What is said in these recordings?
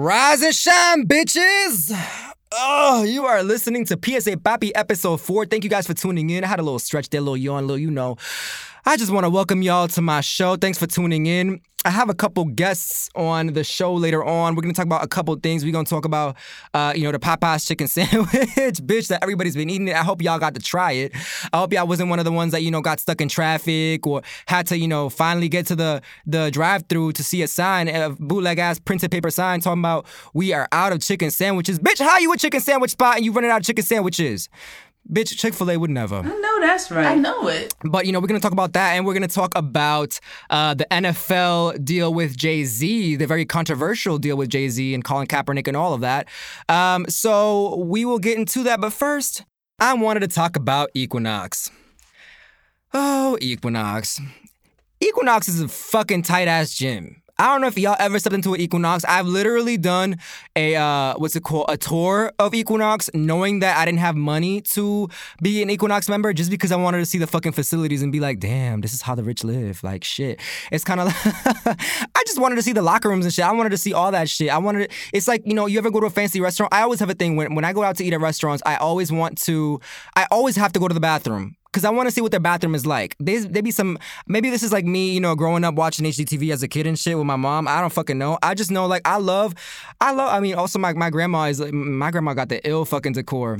Rise and shine, bitches! Oh, you are listening to PSA Papi episode 4. Thank you guys for tuning in. I had a little stretch there, a little yawn, a little, you know. I just want to welcome y'all to my show. Thanks for tuning in. I have a couple guests on the show later on. We're gonna talk about a couple things. We're gonna talk about, uh, you know, the Popeyes chicken sandwich, bitch, that everybody's been eating. It. I hope y'all got to try it. I hope y'all wasn't one of the ones that you know got stuck in traffic or had to, you know, finally get to the the drive-through to see a sign, a bootleg ass printed paper sign talking about we are out of chicken sandwiches. Bitch, how you a chicken sandwich spot and you running out of chicken sandwiches? Bitch, Chick fil A would never. I know that's right. I know it. But, you know, we're going to talk about that and we're going to talk about uh, the NFL deal with Jay Z, the very controversial deal with Jay Z and Colin Kaepernick and all of that. Um, so we will get into that. But first, I wanted to talk about Equinox. Oh, Equinox. Equinox is a fucking tight ass gym. I don't know if y'all ever stepped into an Equinox. I've literally done a uh, what's it called, a tour of Equinox, knowing that I didn't have money to be an Equinox member, just because I wanted to see the fucking facilities and be like, damn, this is how the rich live. Like shit. It's kind of like I just wanted to see the locker rooms and shit. I wanted to see all that shit. I wanted. To, it's like you know, you ever go to a fancy restaurant? I always have a thing when when I go out to eat at restaurants. I always want to. I always have to go to the bathroom because I want to see what their bathroom is like. They they be some maybe this is like me, you know, growing up watching HGTV as a kid and shit with my mom. I don't fucking know. I just know like I love, I love. I mean, also my my grandma is my grandma got the ill fucking decor.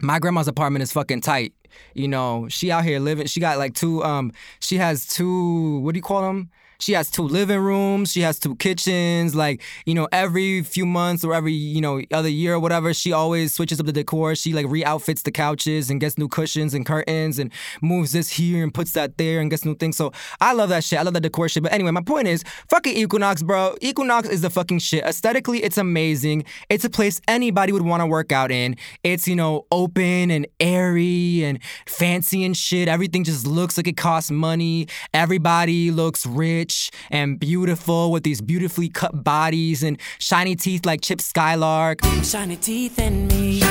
My grandma's apartment is fucking tight. You know, she out here living. She got like two. Um, she has two. What do you call them? She has two living rooms. She has two kitchens. Like, you know, every few months or every, you know, other year or whatever, she always switches up the decor. She like re-outfits the couches and gets new cushions and curtains and moves this here and puts that there and gets new things. So I love that shit. I love that decor shit. But anyway, my point is, fucking Equinox, bro. Equinox is the fucking shit. Aesthetically, it's amazing. It's a place anybody would want to work out in. It's, you know, open and airy and fancy and shit. Everything just looks like it costs money. Everybody looks rich rich and beautiful with these beautifully cut bodies and shiny teeth like Chip Skylark. Shiny teeth and me.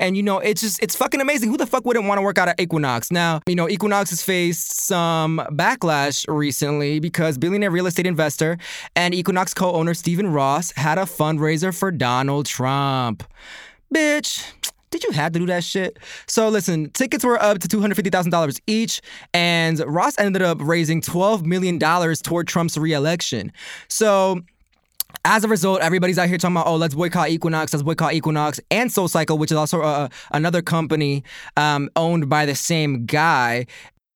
And you know, it's just it's fucking amazing. Who the fuck wouldn't want to work out at Equinox? Now, you know, Equinox has faced some backlash recently because billionaire real estate investor and Equinox co-owner Stephen Ross had a fundraiser for Donald Trump. Bitch, did you have to do that shit? So listen, tickets were up to $250,000 each, and Ross ended up raising $12 million toward Trump's reelection. So as a result, everybody's out here talking about, oh, let's boycott Equinox, let's boycott Equinox and SoulCycle, which is also uh, another company um, owned by the same guy.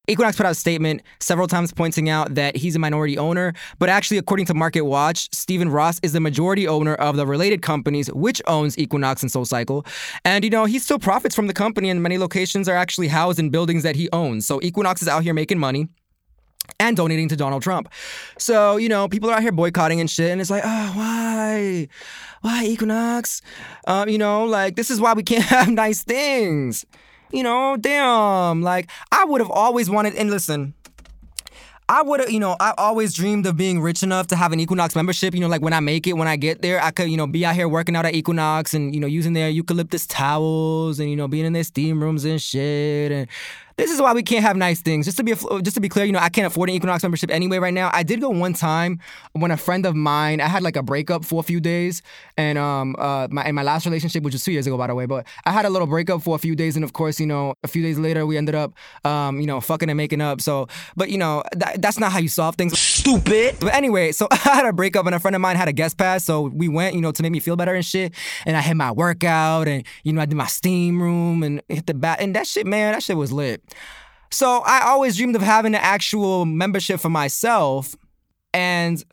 Equinox put out a statement several times pointing out that he's a minority owner, but actually, according to Market Watch, Stephen Ross is the majority owner of the related companies, which owns Equinox and SoulCycle. And, you know, he still profits from the company, and many locations are actually housed in buildings that he owns. So Equinox is out here making money and donating to Donald Trump. So, you know, people are out here boycotting and shit, and it's like, oh, why? Why Equinox? Um, you know, like, this is why we can't have nice things you know, damn, like I would have always wanted. And listen, I would have, you know, I always dreamed of being rich enough to have an Equinox membership. You know, like when I make it, when I get there, I could, you know, be out here working out at Equinox and, you know, using their eucalyptus towels and, you know, being in their steam rooms and shit and this is why we can't have nice things. Just to be just to be clear, you know, I can't afford an Equinox membership anyway right now. I did go one time when a friend of mine, I had like a breakup for a few days, and um, uh, my in my last relationship, which was two years ago, by the way, but I had a little breakup for a few days, and of course, you know, a few days later, we ended up, um, you know, fucking and making up. So, but you know, that, that's not how you solve things. Stupid. But anyway, so I had a breakup, and a friend of mine had a guest pass, so we went, you know, to make me feel better and shit. And I had my workout, and you know, I did my steam room and hit the bat, and that shit, man, that shit was lit. So I always dreamed of having an actual membership for myself. And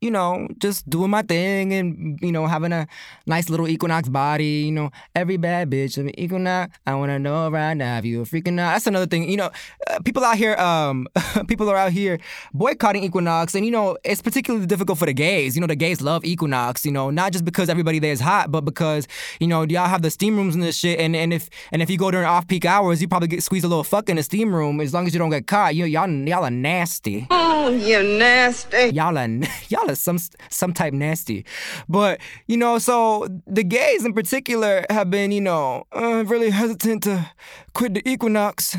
you know, just doing my thing and, you know, having a nice little Equinox body, you know, every bad bitch. I mean, Equinox, I want to know right now if you a freaking out. That's another thing, you know, uh, people out here, um, people are out here boycotting Equinox and, you know, it's particularly difficult for the gays. You know, the gays love Equinox, you know, not just because everybody there is hot, but because, you know, y'all have the steam rooms and this shit. And, and if, and if you go during off peak hours, you probably get squeezed a little fuck in the steam room as long as you don't get caught. You, know, y'all, y'all are nasty. Oh, you nasty. Y'all are, y'all some some type nasty. But you know, so the gays in particular have been, you know, uh, really hesitant to quit the Equinox.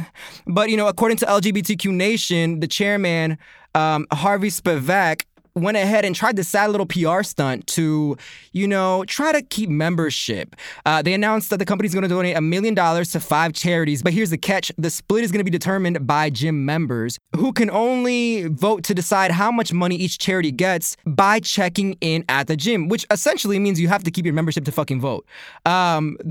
But you know, according to LGBTQ Nation, the chairman um, Harvey Spevak went ahead and tried this sad little PR stunt to, you know, try to keep membership. Uh, they announced that the company's going to donate a million dollars to five charities, but here's the catch the split is going to be determined by gym members who can only vote to decide how much money each charity gets by checking in at the gym, which essentially means you have to keep your membership to fucking vote. Um,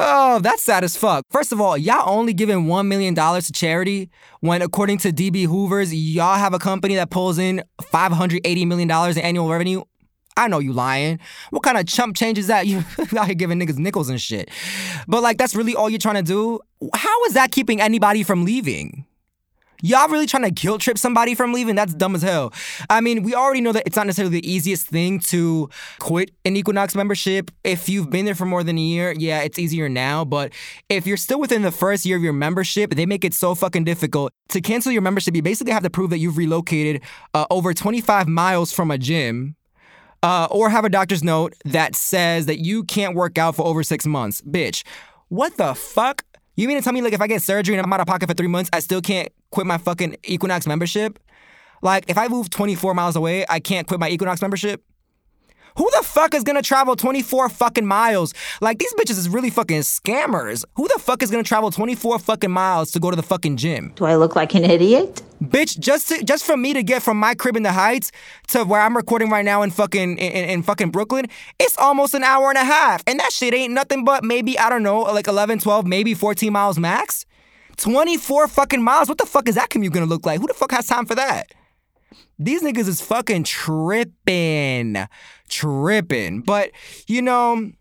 oh, that's sad as fuck. First of all, y'all only giving $1 million to charity when, according to DB Hoovers, y'all have a company that pulls in $580 million in annual revenue. I know you lying. What kind of chump change is that? You out here giving niggas nickels and shit. But like, that's really all you're trying to do? How is that keeping anybody from leaving? Y'all really trying to guilt trip somebody from leaving? That's dumb as hell. I mean, we already know that it's not necessarily the easiest thing to quit an Equinox membership. If you've been there for more than a year, yeah, it's easier now. But if you're still within the first year of your membership, they make it so fucking difficult. To cancel your membership, you basically have to prove that you've relocated uh, over 25 miles from a gym. Uh, or have a doctor's note that says that you can't work out for over six months. Bitch, what the fuck? You mean to tell me, like, if I get surgery and I'm out of pocket for three months, I still can't quit my fucking Equinox membership? Like, if I move 24 miles away, I can't quit my Equinox membership? Who the fuck is gonna travel 24 fucking miles? Like, these bitches is really fucking scammers. Who the fuck is gonna travel 24 fucking miles to go to the fucking gym? Do I look like an idiot? Bitch, just to, just for me to get from my crib in the Heights to where I'm recording right now in fucking in, in fucking Brooklyn, it's almost an hour and a half. And that shit ain't nothing but maybe, I don't know, like 11, 12, maybe 14 miles max. 24 fucking miles. What the fuck is that commute gonna look like? Who the fuck has time for that? These niggas is fucking tripping. Tripping. But, you know,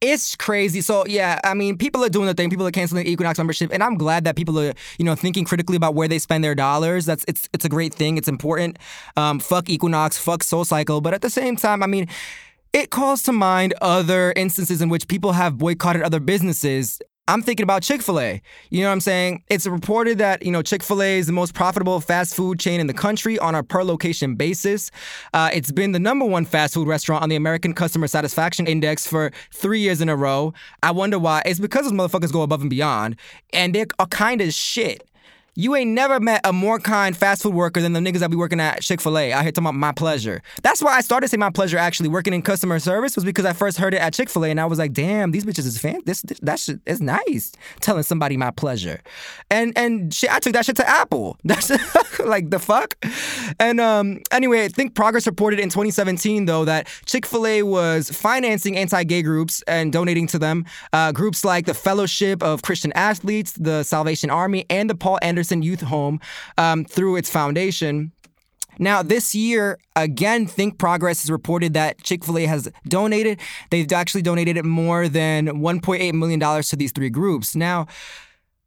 it's crazy. So yeah, I mean, people are doing the thing. People are canceling Equinox membership, and I'm glad that people are, you know, thinking critically about where they spend their dollars. That's it's it's a great thing. It's important. Um, fuck Equinox. Fuck Soul Cycle. But at the same time, I mean. It calls to mind other instances in which people have boycotted other businesses I'm thinking about Chick fil A. You know what I'm saying? It's reported that, you know, Chick fil A is the most profitable fast food chain in the country on a per location basis. Uh, it's been the number one fast food restaurant on the American Customer Satisfaction Index for three years in a row. I wonder why. It's because those motherfuckers go above and beyond, and they're kind of shit. You ain't never met a more kind fast food worker than the niggas that be working at Chick fil A. I hear talking about my pleasure. That's why I started saying my pleasure actually working in customer service was because I first heard it at Chick fil A and I was like, damn, these bitches is fan. This, this that shit is nice. Telling somebody my pleasure. And and shit, I took that shit to Apple. That's like the fuck. And um anyway, I think Progress reported in 2017 though that Chick fil A was financing anti gay groups and donating to them. Uh, groups like the Fellowship of Christian Athletes, the Salvation Army, and the Paul Anderson Youth Home um, through its foundation. Now, this year, again, Think Progress has reported that Chick fil A has donated. They've actually donated more than $1.8 million to these three groups. Now,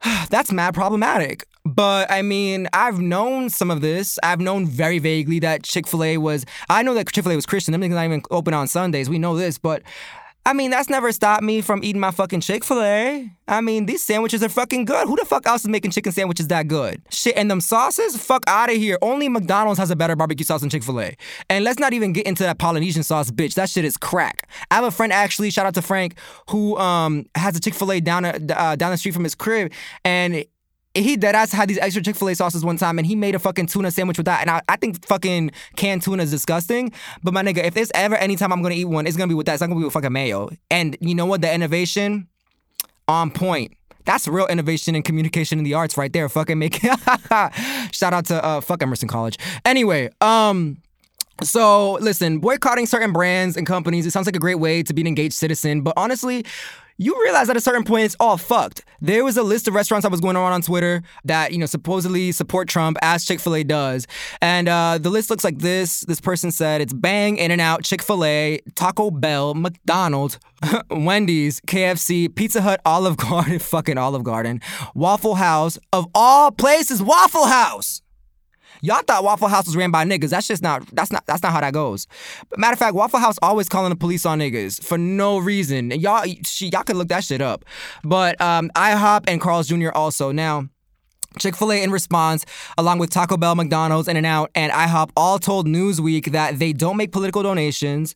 that's mad problematic. But I mean, I've known some of this. I've known very vaguely that Chick fil A was, I know that Chick fil A was Christian. Niggas not even open on Sundays. We know this. But I mean, that's never stopped me from eating my fucking Chick fil A. I mean, these sandwiches are fucking good. Who the fuck else is making chicken sandwiches that good? Shit, and them sauces? Fuck out of here. Only McDonald's has a better barbecue sauce than Chick fil A. And let's not even get into that Polynesian sauce, bitch. That shit is crack. I have a friend, actually, shout out to Frank, who um has a Chick fil A down, uh, down the street from his crib. And he dead ass had these extra Chick fil A sauces one time and he made a fucking tuna sandwich with that. And I, I think fucking canned tuna is disgusting. But my nigga, if there's ever any time I'm gonna eat one, it's gonna be with that. It's not gonna be with fucking mayo. And you know what? The innovation on point. That's real innovation in communication in the arts right there. Fucking make it. shout out to uh fuck Emerson College. Anyway, um so listen, boycotting certain brands and companies, it sounds like a great way to be an engaged citizen, but honestly, you realize at a certain point it's all fucked. There was a list of restaurants that was going around on Twitter that, you know, supposedly support Trump as Chick-fil-A does. And uh, the list looks like this. This person said it's Bang, In-N-Out, Chick-fil-A, Taco Bell, McDonald's, Wendy's, KFC, Pizza Hut, Olive Garden, fucking Olive Garden, Waffle House, of all places, Waffle House. Y'all thought Waffle House was ran by niggas. That's just not. That's not. That's not how that goes. But matter of fact, Waffle House always calling the police on niggas for no reason. And Y'all, she, y'all can look that shit up. But um, IHOP and Carl's Jr. also now. Chick fil A, in response, along with Taco Bell, McDonald's, In N Out, and IHOP, all told Newsweek that they don't make political donations.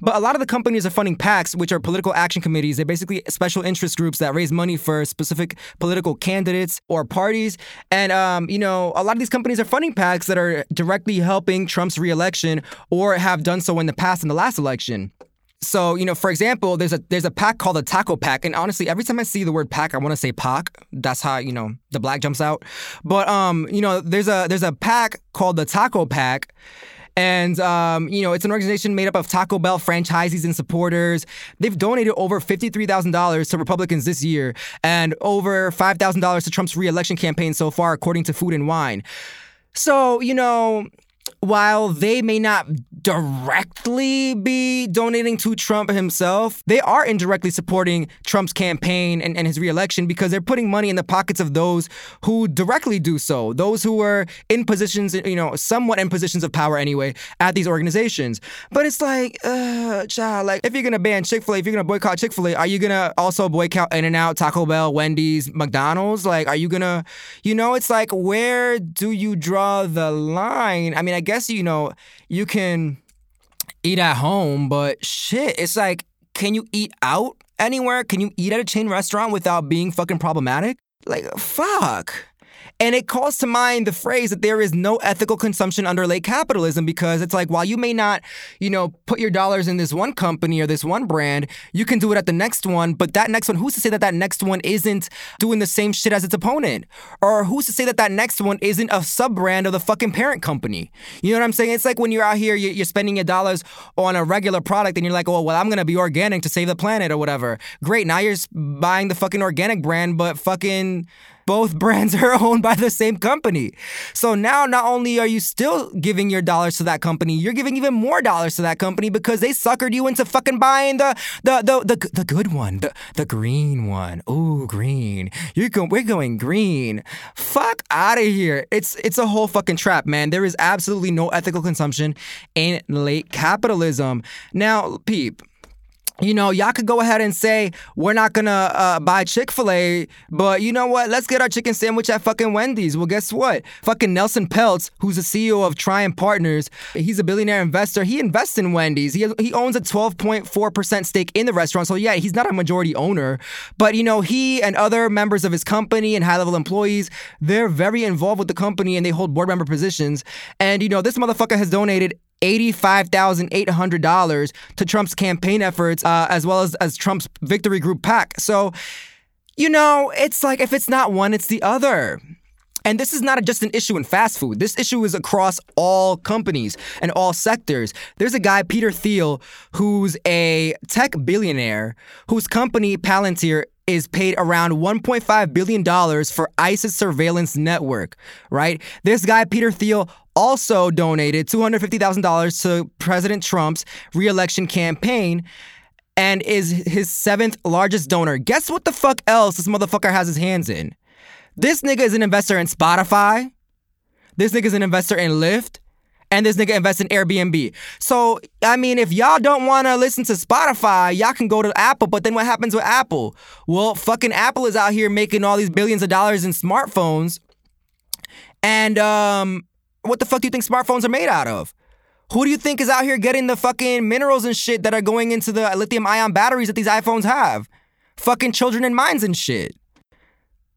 But a lot of the companies are funding PACs, which are political action committees. They're basically special interest groups that raise money for specific political candidates or parties. And, um, you know, a lot of these companies are funding PACs that are directly helping Trump's reelection or have done so in the past in the last election. So, you know, for example, there's a there's a pack called the Taco Pack, and honestly, every time I see the word pack, I want to say pack. That's how you know the black jumps out. But um, you know, there's a there's a pack called the Taco Pack. And, um, you know, it's an organization made up of Taco Bell franchisees and supporters. They've donated over $53,000 to Republicans this year and over $5,000 to Trump's reelection campaign so far, according to Food and Wine. So, you know, while they may not directly be donating to Trump himself, they are indirectly supporting Trump's campaign and, and his reelection because they're putting money in the pockets of those who directly do so, those who are in positions, you know, somewhat in positions of power anyway, at these organizations. But it's like, uh, child, like if you're gonna ban Chick fil A, if you're gonna boycott Chick fil A, are you gonna also boycott In N Out, Taco Bell, Wendy's, McDonald's? Like, are you gonna, you know, it's like, where do you draw the line? I mean, I guess, you know, you can eat at home, but shit, it's like, can you eat out anywhere? Can you eat at a chain restaurant without being fucking problematic? Like, fuck. And it calls to mind the phrase that there is no ethical consumption under late capitalism because it's like while you may not, you know, put your dollars in this one company or this one brand, you can do it at the next one. But that next one, who's to say that that next one isn't doing the same shit as its opponent? Or who's to say that that next one isn't a sub brand of the fucking parent company? You know what I'm saying? It's like when you're out here, you're spending your dollars on a regular product and you're like, oh, well, I'm going to be organic to save the planet or whatever. Great. Now you're buying the fucking organic brand, but fucking both brands are owned by the same company. So now not only are you still giving your dollars to that company, you're giving even more dollars to that company because they suckered you into fucking buying the the the the, the good one, the the green one. Ooh, green. You're going we're going green. Fuck out of here. It's it's a whole fucking trap, man. There is absolutely no ethical consumption in late capitalism. Now, peep, you know, y'all could go ahead and say we're not gonna uh, buy Chick Fil A, but you know what? Let's get our chicken sandwich at fucking Wendy's. Well, guess what? Fucking Nelson Peltz, who's the CEO of Trian Partners, he's a billionaire investor. He invests in Wendy's. He he owns a 12.4 percent stake in the restaurant. So yeah, he's not a majority owner, but you know, he and other members of his company and high level employees, they're very involved with the company and they hold board member positions. And you know, this motherfucker has donated $85,800 to Trump's campaign efforts, uh, as well as, as Trump's victory group PAC. So, you know, it's like if it's not one, it's the other. And this is not just an issue in fast food. This issue is across all companies and all sectors. There's a guy, Peter Thiel, who's a tech billionaire whose company, Palantir, is paid around $1.5 billion for ICE's surveillance network, right? This guy, Peter Thiel, also donated $250,000 to President Trump's reelection campaign and is his seventh largest donor. Guess what the fuck else this motherfucker has his hands in? This nigga is an investor in Spotify. This nigga is an investor in Lyft. And this nigga invests in Airbnb. So, I mean, if y'all don't wanna listen to Spotify, y'all can go to Apple. But then what happens with Apple? Well, fucking Apple is out here making all these billions of dollars in smartphones. And um, what the fuck do you think smartphones are made out of? Who do you think is out here getting the fucking minerals and shit that are going into the lithium ion batteries that these iPhones have? Fucking children in mines and shit.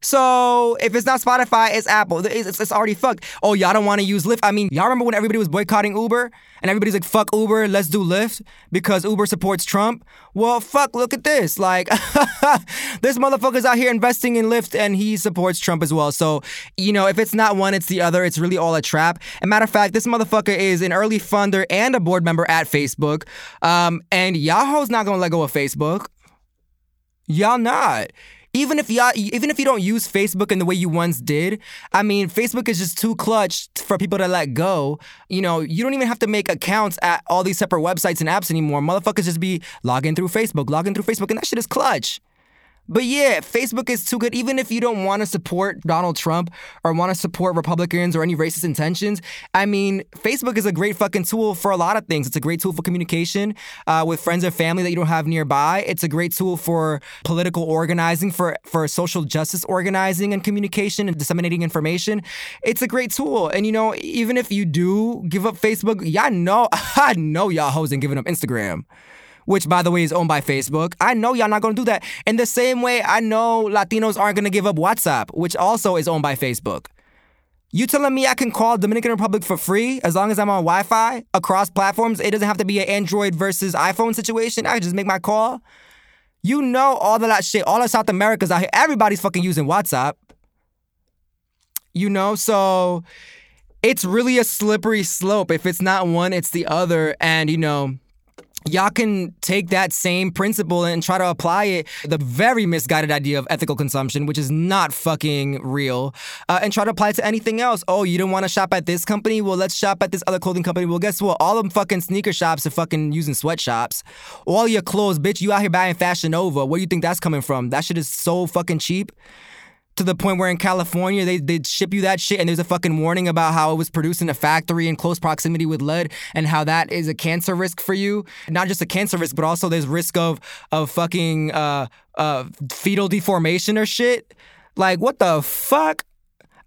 So if it's not Spotify, it's Apple. It's, it's already fucked. Oh, y'all don't want to use Lyft. I mean, y'all remember when everybody was boycotting Uber and everybody's like, "Fuck Uber, let's do Lyft because Uber supports Trump." Well, fuck, look at this. Like, this motherfucker's out here investing in Lyft and he supports Trump as well. So, you know, if it's not one, it's the other. It's really all a trap. And matter of fact, this motherfucker is an early funder and a board member at Facebook. Um, and Yahoo's not gonna let go of Facebook. Y'all not even if you even if you don't use Facebook in the way you once did, I mean, Facebook is just too clutch for people to let go. You know, you don't even have to make accounts at all these separate websites and apps anymore. Motherfuckers just be logging through Facebook, logging through Facebook, and that shit is clutch. But yeah, Facebook is too good. Even if you don't want to support Donald Trump or want to support Republicans or any racist intentions, I mean, Facebook is a great fucking tool for a lot of things. It's a great tool for communication uh, with friends or family that you don't have nearby. It's a great tool for political organizing, for for social justice organizing and communication and disseminating information. It's a great tool. And you know, even if you do give up Facebook, y'all know, I know y'all hoes ain't giving up Instagram which by the way is owned by Facebook. I know y'all not gonna do that. In the same way, I know Latinos aren't gonna give up WhatsApp, which also is owned by Facebook. You telling me I can call Dominican Republic for free as long as I'm on Wi-Fi across platforms? It doesn't have to be an Android versus iPhone situation. I can just make my call. You know all of that shit. All of South America's out here. Everybody's fucking using WhatsApp. You know, so it's really a slippery slope. If it's not one, it's the other. And you know, y'all can take that same principle and try to apply it the very misguided idea of ethical consumption which is not fucking real uh, and try to apply it to anything else. Oh you don't want to shop at this company? Well let's shop at this other clothing company. Well guess what? All them fucking sneaker shops are fucking using sweatshops. All your clothes bitch you out here buying fashion nova. Where do you think that's coming from? That shit is so fucking cheap to the point where in California they they ship you that shit and there's a fucking warning about how it was produced in a factory in close proximity with lead and how that is a cancer risk for you. Not just a cancer risk, but also there's risk of of fucking uh uh fetal deformation or shit. Like what the fuck?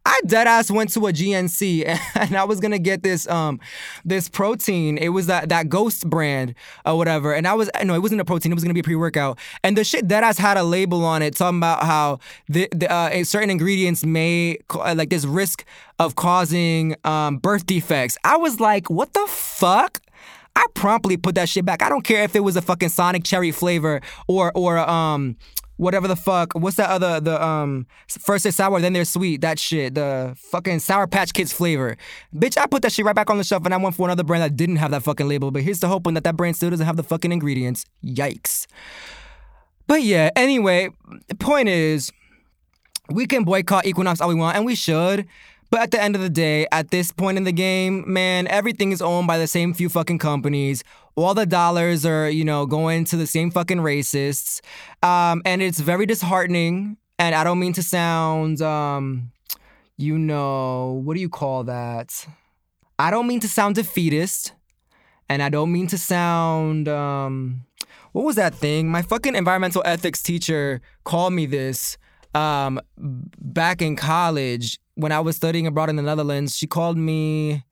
I dead ass went to a GNC and I was gonna get this um this protein. It was that that Ghost brand or whatever. And I was no, it wasn't a protein. It was gonna be a pre workout. And the shit dead ass had a label on it talking about how the, the uh, certain ingredients may like this risk of causing um, birth defects. I was like, what the fuck? I promptly put that shit back. I don't care if it was a fucking Sonic cherry flavor or or um whatever the fuck. What's that other the um first they're sour, then they're sweet. That shit. The fucking Sour Patch Kids flavor. Bitch, I put that shit right back on the shelf and I went for another brand that didn't have that fucking label. But here's the hoping that that brand still doesn't have the fucking ingredients. Yikes. But yeah, anyway, the point is we can boycott Equinox all we want, and we should. But at the end of the day, at this point in the game, man, everything is owned by the same few fucking companies. All the dollars are, you know, going to the same fucking racists. Um, and it's very disheartening. And I don't mean to sound, um, you know, what do you call that? I don't mean to sound defeatist. And I don't mean to sound, um, what was that thing? My fucking environmental ethics teacher called me this um, back in college when I was studying abroad in the Netherlands, she called me.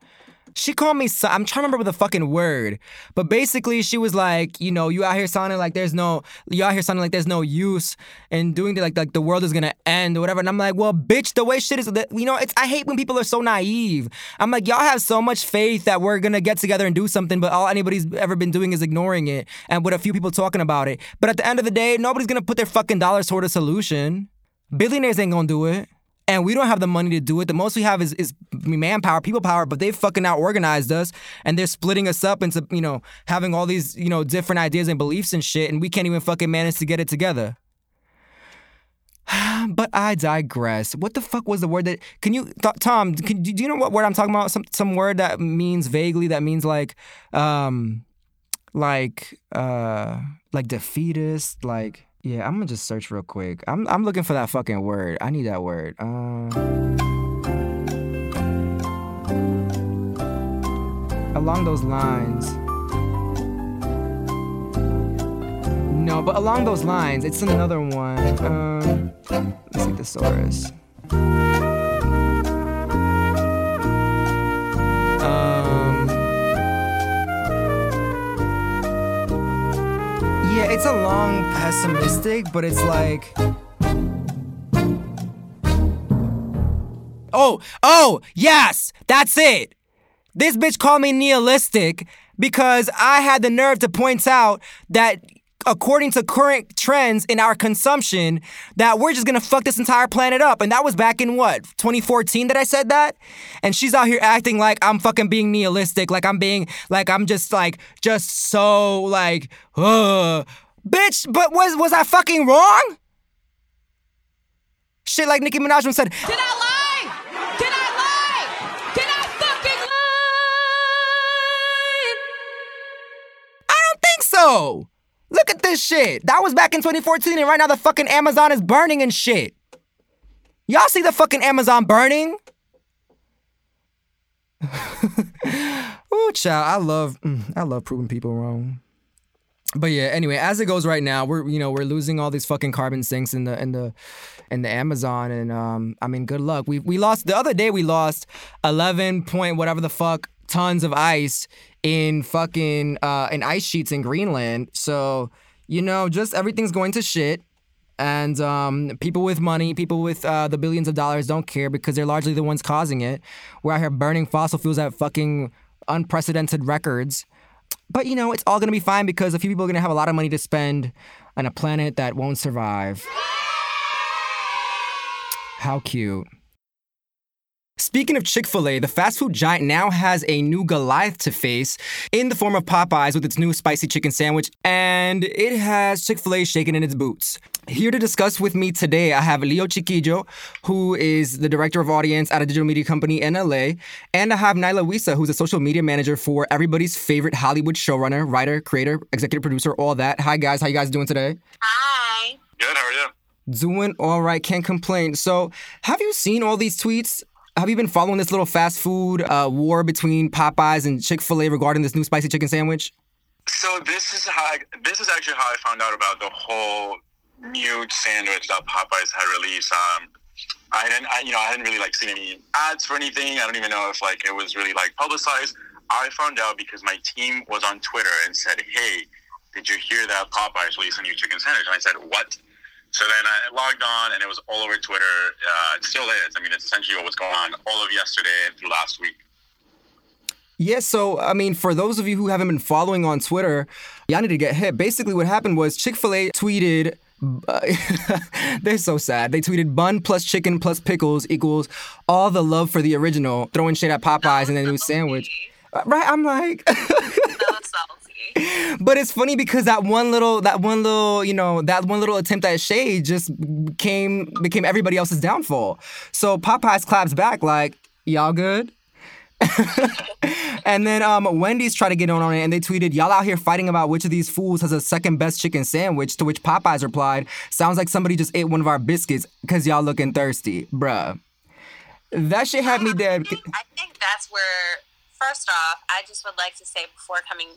She called me. I'm trying to remember the fucking word, but basically she was like, you know, you out here sounding like there's no, you out here sounding like there's no use in doing the, like like the world is gonna end or whatever. And I'm like, well, bitch, the way shit is, you know, it's I hate when people are so naive. I'm like, y'all have so much faith that we're gonna get together and do something, but all anybody's ever been doing is ignoring it, and with a few people talking about it. But at the end of the day, nobody's gonna put their fucking dollars toward a solution. Billionaires ain't gonna do it and we don't have the money to do it. The most we have is, is manpower, people power, but they fucking out organized us and they're splitting us up into, you know, having all these, you know, different ideas and beliefs and shit, and we can't even fucking manage to get it together. but I digress. What the fuck was the word that? Can you, th- Tom? Can, do you know what word I'm talking about? Some some word that means vaguely that means like, um, like uh, like defeatist, like. Yeah, I'm gonna just search real quick. I'm I'm looking for that fucking word. I need that word. Uh, along those lines. No, but along those lines, it's another one. Um, let's see thesaurus. Yeah, it's a long pessimistic, but it's like. Oh, oh, yes, that's it. This bitch called me nihilistic because I had the nerve to point out that according to current trends in our consumption, that we're just gonna fuck this entire planet up. And that was back in what, 2014 that I said that? And she's out here acting like I'm fucking being nihilistic, like I'm being, like I'm just like, just so like, uh. Bitch, but was, was I fucking wrong? Shit like Nicki Minaj said, Did I lie? Did I lie? Did I fucking lie? I don't think so. Look at this shit. That was back in 2014, and right now the fucking Amazon is burning and shit. Y'all see the fucking Amazon burning? Ooh, child, I love, mm, I love proving people wrong. But yeah, anyway, as it goes right now, we're you know we're losing all these fucking carbon sinks in the in the in the Amazon, and um, I mean, good luck. We we lost the other day. We lost eleven point whatever the fuck tons of ice in fucking uh in ice sheets in Greenland. So you know, just everything's going to shit. And um, people with money, people with uh, the billions of dollars don't care because they're largely the ones causing it. We're out here burning fossil fuels at fucking unprecedented records. But you know, it's all gonna be fine because a few people are gonna have a lot of money to spend on a planet that won't survive. How cute. Speaking of Chick fil A, the fast food giant now has a new Goliath to face in the form of Popeyes with its new spicy chicken sandwich, and it has Chick fil A shaking in its boots. Here to discuss with me today, I have Leo Chiquillo, who is the director of audience at a digital media company in LA, and I have Nyla Wisa, who's a social media manager for everybody's favorite Hollywood showrunner, writer, creator, executive producer, all that. Hi guys, how you guys doing today? Hi. Good, how are you? Doing all right, can't complain. So, have you seen all these tweets? Have you been following this little fast food uh, war between Popeyes and Chick Fil A regarding this new spicy chicken sandwich? So this is how I, this is actually how I found out about the whole new sandwich that Popeyes had released. Um, I didn't, I, you know, I hadn't really like seen any ads for anything. I don't even know if like it was really like publicized. I found out because my team was on Twitter and said, "Hey, did you hear that Popeyes released a new chicken sandwich?" And I said, "What?" So then I logged on, and it was all over Twitter. Uh, it still is. I mean, it's essentially what was going on all of yesterday and through last week. Yeah, so I mean, for those of you who haven't been following on Twitter, y'all need to get hit. Basically, what happened was Chick fil A tweeted they're so sad. They tweeted bun plus chicken plus pickles equals all the love for the original, throwing shade at Popeyes and the new sandwich. Right? I'm like But it's funny because that one little that one little, you know, that one little attempt at shade just came became everybody else's downfall. So Popeyes claps back like, y'all good? and then um, Wendy's tried to get on on it, and they tweeted, "Y'all out here fighting about which of these fools has a second best chicken sandwich." To which Popeyes replied, "Sounds like somebody just ate one of our biscuits because y'all looking thirsty, bruh." That shit had me dead. I think, I think that's where. First off, I just would like to say before coming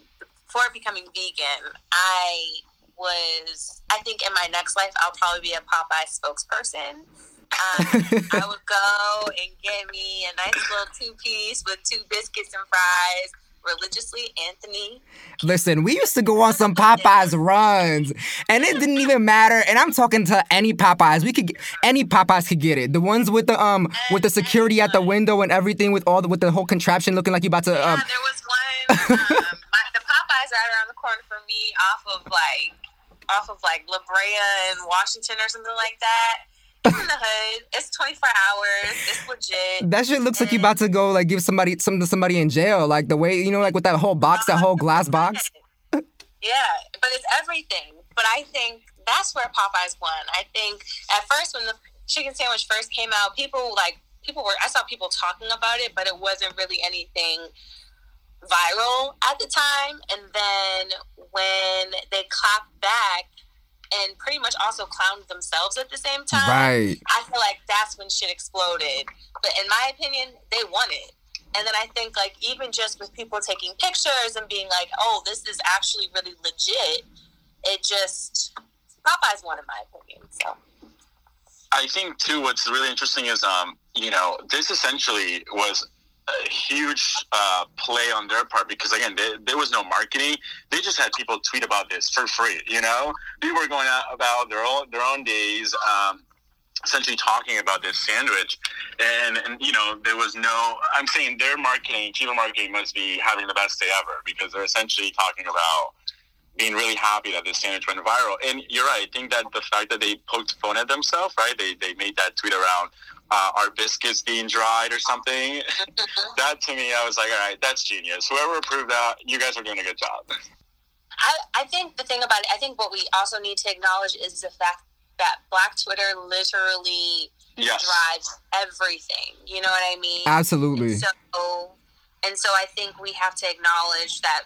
before becoming vegan, I was. I think in my next life, I'll probably be a Popeye spokesperson. Um, I would go and get me a nice little two piece with two biscuits and fries. Religiously, Anthony. Listen, we used to go on some Popeyes runs, and it didn't even matter. And I'm talking to any Popeyes. We could, any Popeyes could get it. The ones with the um with the security at the window and everything, with all the with the whole contraption looking like you about to. Yeah, Um, there was one. Um, my, the Popeyes right around the corner from me, off of like, off of like La Brea and Washington or something like that. It's in the hood. It's 24 hours. It's legit. that shit looks like you about to go like give somebody something to somebody in jail. Like the way you know, like with that whole box, that uh, whole glass box. Yeah, but it's everything. But I think that's where Popeyes won. I think at first when the chicken sandwich first came out, people like people were I saw people talking about it, but it wasn't really anything viral at the time. And then when they clapped back and pretty much also clowned themselves at the same time, Right. I feel like that's when shit exploded. But in my opinion, they won it. And then I think like even just with people taking pictures and being like, "Oh, this is actually really legit," it just Popeyes won in my opinion. So I think too. What's really interesting is, um, you know, this essentially was a huge uh, play on their part because again, they, there was no marketing. They just had people tweet about this for free. You know, people were going out about their own their own days. Um, essentially talking about this sandwich and, and you know there was no i'm saying their marketing chief marketing must be having the best day ever because they're essentially talking about being really happy that this sandwich went viral. And you're right. I think that the fact that they poked fun at themselves, right? They, they made that tweet around uh, our biscuits being dried or something. that to me, I was like, all right, that's genius. Whoever approved that, you guys are doing a good job. I, I think the thing about it, I think what we also need to acknowledge is the fact that Black Twitter literally Yes. drives everything. You know what I mean? Absolutely. And so, and so I think we have to acknowledge that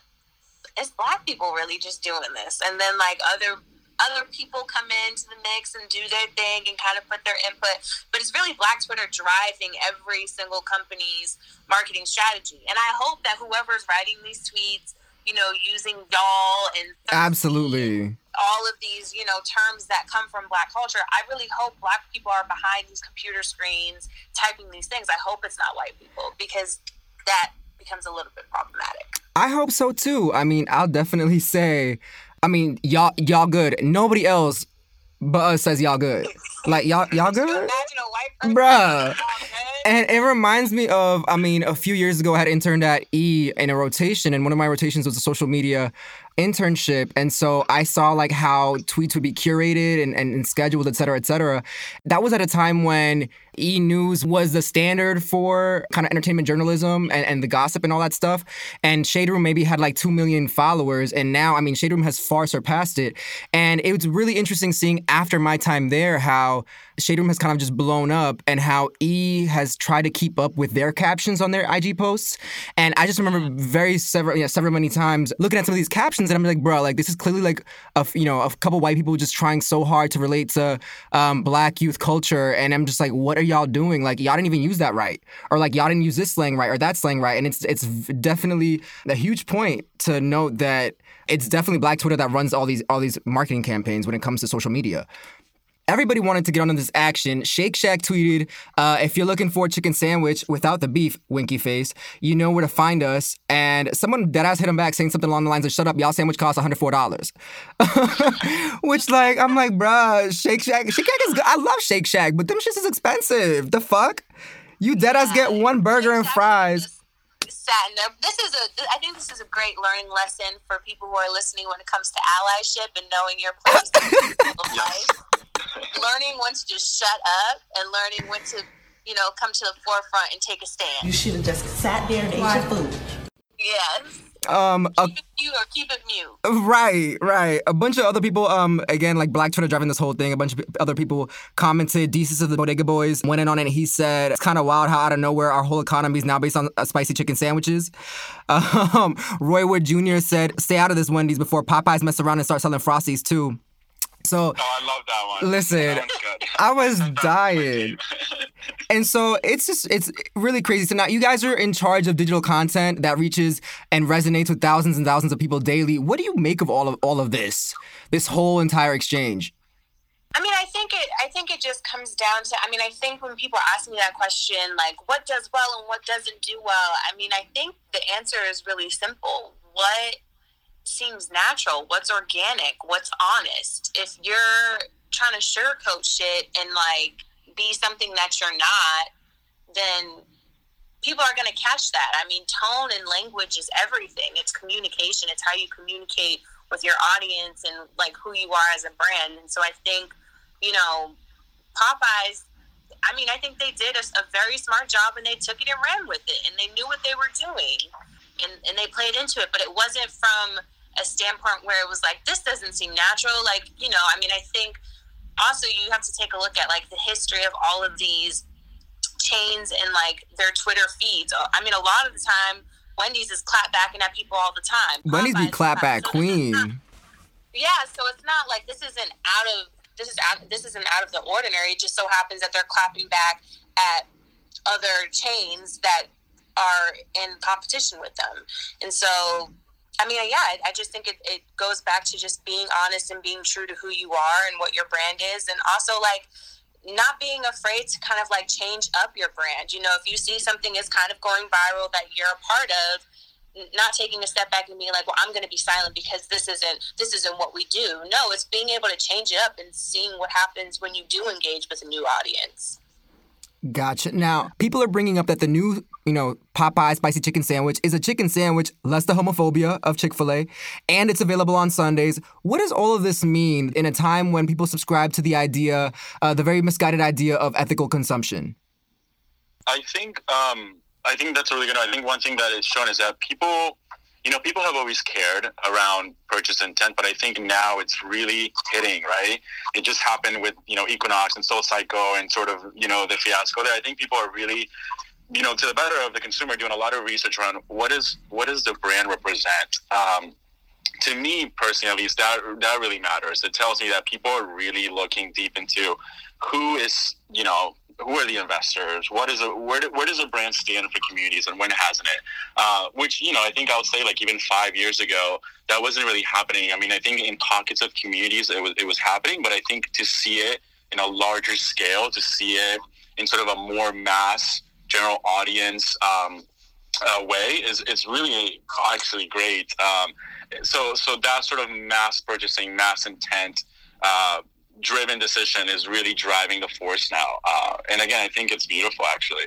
it's black people really just doing this, and then like other other people come into the mix and do their thing and kind of put their input. But it's really Black Twitter driving every single company's marketing strategy. And I hope that whoever's writing these tweets, you know, using y'all and absolutely all of these, you know, terms that come from black culture. I really hope black people are behind these computer screens typing these things. I hope it's not white people because that becomes a little bit problematic. I hope so too. I mean, I'll definitely say I mean, y'all y'all good. Nobody else but us says y'all good. Like y'all y'all good? Bruh. And it reminds me of, I mean, a few years ago, I had interned at E in a rotation, and one of my rotations was a social media internship. And so I saw like how tweets would be curated and, and, and scheduled, et cetera, et cetera. That was at a time when E News was the standard for kind of entertainment journalism and, and the gossip and all that stuff. And Shade Room maybe had like 2 million followers. And now, I mean, Shade Room has far surpassed it. And it was really interesting seeing after my time there how Shade Room has kind of just blown up and how E has tried to keep up with their captions on their IG posts. And I just remember very several, yeah, several many times looking at some of these captions and I'm like, bro, like this is clearly like a, you know, a couple white people just trying so hard to relate to um, black youth culture. And I'm just like, what are y'all doing? Like y'all didn't even use that right, or like y'all didn't use this slang right, or that slang right. And it's it's definitely a huge point to note that it's definitely Black Twitter that runs all these all these marketing campaigns when it comes to social media everybody wanted to get on this action. Shake Shack tweeted, uh, if you're looking for a chicken sandwich without the beef, winky face, you know where to find us. And someone dead ass hit him back saying something along the lines of, shut up, y'all sandwich costs $104. Which, like, I'm like, bruh, Shake Shack, Shake Shack is good. I love Shake Shack, but them shits is expensive. The fuck? You dead ass get one burger and fries. This is a. I think this is a great learning lesson for people who are listening when it comes to allyship and knowing your place in life learning when to just shut up and learning when to, you know, come to the forefront and take a stand. You should have just sat there and ate your food. Yes. Um, a, keep it mute or keep it mute. Right, right. A bunch of other people, um, again, like Black Twitter driving this whole thing. A bunch of other people commented. Desus of the Bodega Boys went in on it. and He said it's kind of wild how out of nowhere our whole economy is now based on uh, spicy chicken sandwiches. Um, Roy Wood Jr. said, "Stay out of this Wendy's before Popeyes mess around and start selling frosties too." So oh, I love that one. Listen, I was dying. and so it's just it's really crazy. So now you guys are in charge of digital content that reaches and resonates with thousands and thousands of people daily. What do you make of all of all of this? This whole entire exchange? I mean, I think it. I think it just comes down to. I mean, I think when people ask me that question, like, what does well and what doesn't do well. I mean, I think the answer is really simple. What seems natural, what's organic, what's honest. If you're trying to sugarcoat shit and like be something that you're not, then people are going to catch that. I mean, tone and language is everything. It's communication. It's how you communicate with your audience and like who you are as a brand. And so I think, you know, Popeyes I mean, I think they did a, a, very smart job and they took it and ran with it and they knew what they were doing and, and they played into it, but it wasn't from a standpoint where it was like this doesn't seem natural. Like you know i mean i think also you have to take a look at like the history of all of these chains and like their twitter feeds. I mean a lot of the time wendy's is clapbacking at people all the time. Wendy's be clapback so queen not, yeah so it's not like this isn't out of this is out this isn't out of the ordinary. It just so happens that they're clapping back at other chains that are in competition with them. And so I mean, yeah, I, just think it, it goes back to just being honest and being true to who you are and what your brand is. And also, like, not being afraid to kind of like change up your brand. You know, if you see something is kind of going viral that you're a part of, not taking a step back and being like, well, I'm going to be silent because this isn't this isn't what we do. No, it's being able to change it up and seeing what happens when you do engage with a new audience. Gotcha. Now, people are bringing up that the new, you know, Popeye spicy chicken sandwich is a chicken sandwich less the homophobia of Chick fil A, and it's available on Sundays. What does all of this mean in a time when people subscribe to the idea, uh, the very misguided idea of ethical consumption? I think, um, I think that's really good. I think one thing that is shown is that people you know, people have always cared around purchase intent, but I think now it's really hitting, right? It just happened with, you know, Equinox and Soul Cycle and sort of, you know, the fiasco there. I think people are really, you know, to the better of the consumer doing a lot of research around what is, what does the brand represent? Um, to me personally, at least, that that really matters. It tells me that people are really looking deep into who is, you know, who are the investors? What is a where, where does a brand stand for communities, and when hasn't it? Uh, which you know, I think I would say like even five years ago, that wasn't really happening. I mean, I think in pockets of communities it was it was happening, but I think to see it in a larger scale, to see it in sort of a more mass general audience um, uh, way is is really actually great. Um, so so that sort of mass purchasing, mass intent. Uh, driven decision is really driving the force now. Uh, and again, I think it's beautiful actually.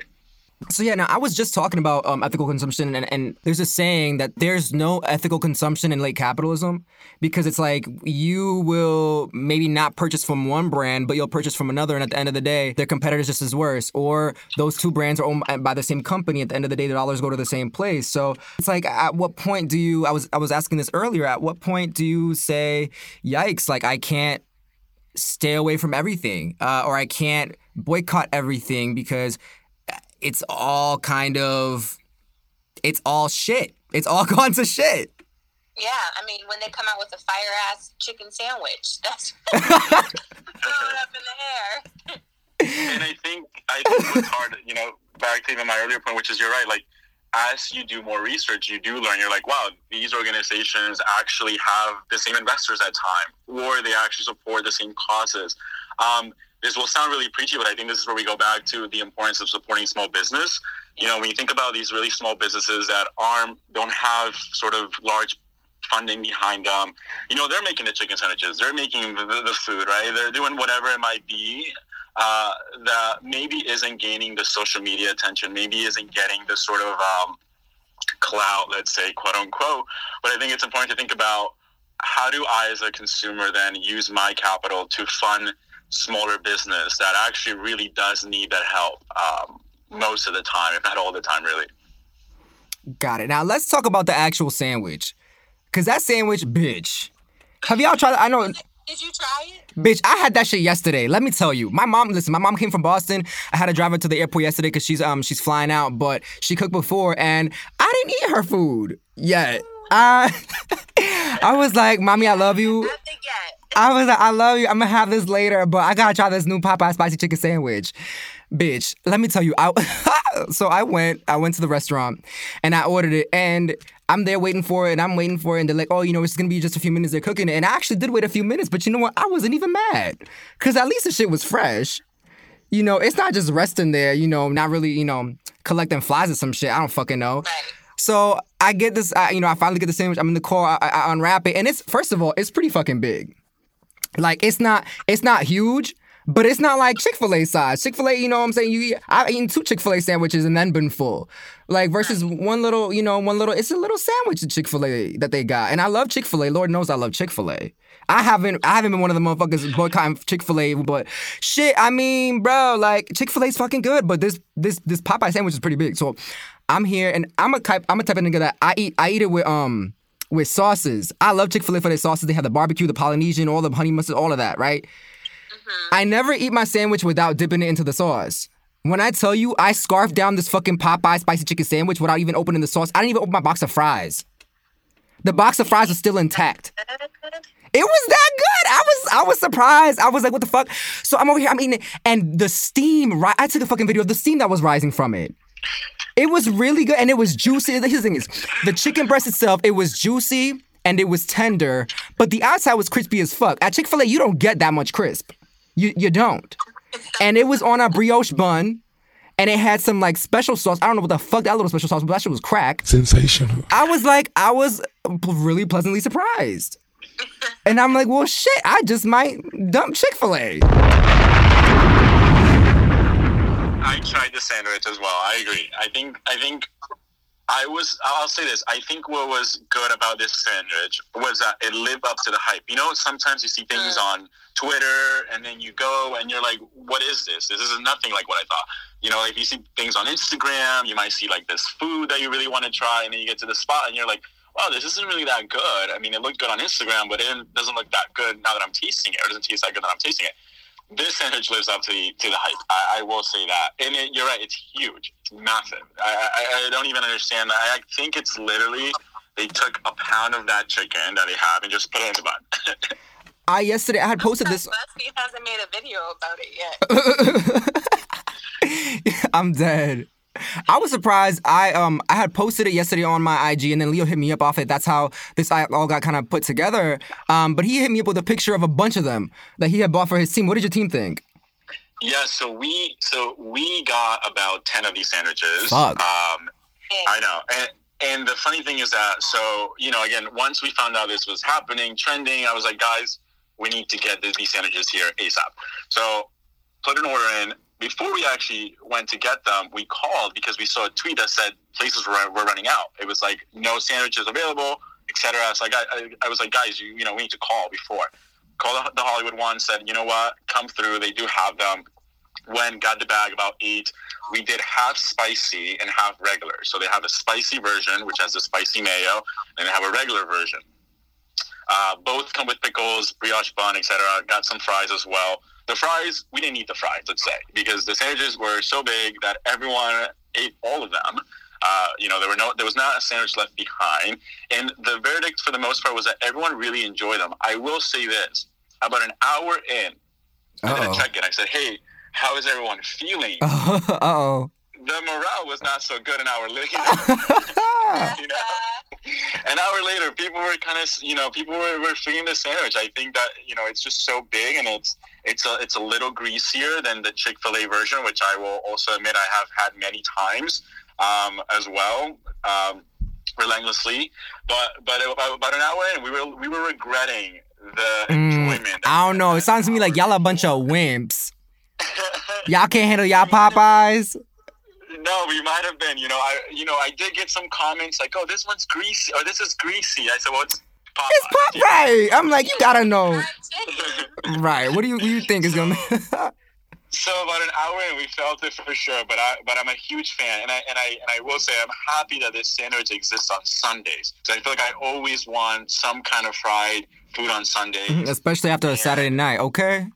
So yeah, now I was just talking about um, ethical consumption, and, and there's a saying that there's no ethical consumption in late capitalism because it's like you will maybe not purchase from one brand, but you'll purchase from another, and at the end of the day, their competitor's just as worse. Or those two brands are owned by the same company. At the end of the day, the dollars go to the same place. So it's like, at what point do you? I was I was asking this earlier. At what point do you say, "Yikes!" Like I can't stay away from everything, uh, or I can't boycott everything because it's all kind of, it's all shit. It's all gone to shit. Yeah, I mean, when they come out with a fire ass chicken sandwich, that's throw it up in the air. and I think I think what's hard, you know, back to even my earlier point, which is you're right, like as you do more research, you do learn. You're like, wow, these organizations actually have the same investors at time, or they actually support the same causes. Um, this will sound really preachy, but I think this is where we go back to the importance of supporting small business. You know, when you think about these really small businesses that aren't don't have sort of large funding behind them, you know, they're making the chicken sandwiches, they're making the, the food, right? They're doing whatever it might be uh, that maybe isn't gaining the social media attention, maybe isn't getting the sort of um, clout, let's say, quote unquote. But I think it's important to think about how do I, as a consumer, then use my capital to fund smaller business that actually really does need that help um, most of the time, if not all the time, really. Got it. Now let's talk about the actual sandwich, cause that sandwich, bitch. Have y'all tried? I know. Did you try it? Bitch, I had that shit yesterday. Let me tell you. My mom, listen, my mom came from Boston. I had to drive her to the airport yesterday because she's um she's flying out, but she cooked before and I didn't eat her food yet. I I was like, Mommy, I love you. I was like, I love you. I'm gonna have this later, but I gotta try this new Popeye spicy chicken sandwich. Bitch, let me tell you, I so I went, I went to the restaurant and I ordered it and I'm there waiting for it and I'm waiting for it and they're like, oh, you know, it's gonna be just a few minutes, they're cooking it. And I actually did wait a few minutes, but you know what? I wasn't even mad. Cause at least the shit was fresh. You know, it's not just resting there, you know, not really, you know, collecting flies or some shit. I don't fucking know. So I get this, I, you know, I finally get the sandwich. I'm in the car, I, I unwrap it, and it's first of all, it's pretty fucking big. Like it's not, it's not huge, but it's not like Chick Fil A size. Chick Fil A, you know what I'm saying? You, I've eaten two Chick Fil A sandwiches and then been full. Like versus one little, you know, one little. It's a little sandwich at Chick Fil A that they got, and I love Chick Fil A. Lord knows I love Chick Fil A. I haven't, I haven't been one of the motherfuckers boycotting Chick Fil A, but shit, I mean, bro, like Chick Fil A's fucking good, but this, this, this Popeye sandwich is pretty big. So I'm here, and I'm a type, I'm a type of nigga that I eat, I eat it with um with sauces. I love Chick Fil A for their sauces. They have the barbecue, the Polynesian, all the honey mustard, all of that, right? I never eat my sandwich without dipping it into the sauce. When I tell you I scarfed down this fucking Popeye spicy chicken sandwich without even opening the sauce, I didn't even open my box of fries. The box of fries was still intact. It was that good. I was I was surprised. I was like, what the fuck? So I'm over here, I'm eating it, and the steam, right? I took a fucking video of the steam that was rising from it. It was really good and it was juicy. Here's the thing is, the chicken breast itself, it was juicy and it was tender, but the outside was crispy as fuck. At Chick fil A, you don't get that much crisp. You, you don't. And it was on a brioche bun and it had some like special sauce. I don't know what the fuck that little special sauce, but that shit was crack. Sensational. I was like, I was really pleasantly surprised. And I'm like, well, shit, I just might dump Chick fil A. I tried the sandwich as well. I agree. I think I think I was I'll say this. I think what was good about this sandwich was that it lived up to the hype. You know, sometimes you see things mm. on Twitter and then you go and you're like, what is this? This is nothing like what I thought. You know, if you see things on Instagram, you might see like this food that you really want to try and then you get to the spot and you're like, wow, this isn't really that good. I mean, it looked good on Instagram, but it doesn't look that good now that I'm tasting it, or it doesn't taste that good that I'm tasting it this sandwich lives up to the to the hype. I, I will say that, and it, you're right. It's huge. It's massive. I, I, I don't even understand. I, I think it's literally they took a pound of that chicken that they have and just put it in the bun. I yesterday I had posted this. BuzzFeed hasn't made a video about it yet. I'm dead. I was surprised. I um I had posted it yesterday on my IG, and then Leo hit me up off it. That's how this all got kind of put together. Um, but he hit me up with a picture of a bunch of them that he had bought for his team. What did your team think? Yeah, so we so we got about ten of these sandwiches. Fuck. Um, I know, and and the funny thing is that so you know again once we found out this was happening, trending, I was like, guys, we need to get these sandwiches here asap. So put an order in. Before we actually went to get them, we called because we saw a tweet that said places were, were running out. It was like no sandwiches available, etc. So I, got, I, I was like, guys, you, you know, we need to call before. Call the, Hollywood one, said, you know what, come through. They do have them. When got the bag about eight, we did half spicy and half regular. So they have a spicy version, which has the spicy mayo, and they have a regular version. Uh, both come with pickles, brioche bun, etc. Got some fries as well. The fries, we didn't eat the fries, let's say, because the sandwiches were so big that everyone ate all of them. Uh, you know, there were no, there was not a sandwich left behind, and the verdict for the most part was that everyone really enjoyed them. I will say this: about an hour in, I did a check-in. I said, "Hey, how is everyone feeling?" oh. the morale was not so good an hour later. you know, an hour later, people were kind of, you know, people were, were the sandwich. I think that you know it's just so big and it's it's a it's a little greasier than the Chick Fil A version, which I will also admit I have had many times um, as well. Um, relentlessly but but about, about an hour in we were we were regretting the enjoyment Mm, I don't know. It sounds to me like y'all a bunch of wimps. Y'all can't handle y'all Popeyes. No, we might have been. You know, I you know I did get some comments like, "Oh, this one's greasy," or "This is greasy." I said, "Well, it's Popeyes." It's Popeye. I'm like, you gotta know. Right. What do you what do you think is gonna? So about an hour in, we felt it for sure. But I but I'm a huge fan, and I and I and I will say I'm happy that this sandwich exists on Sundays. So I feel like I always want some kind of fried food on Sundays. Especially after a Saturday night. Okay.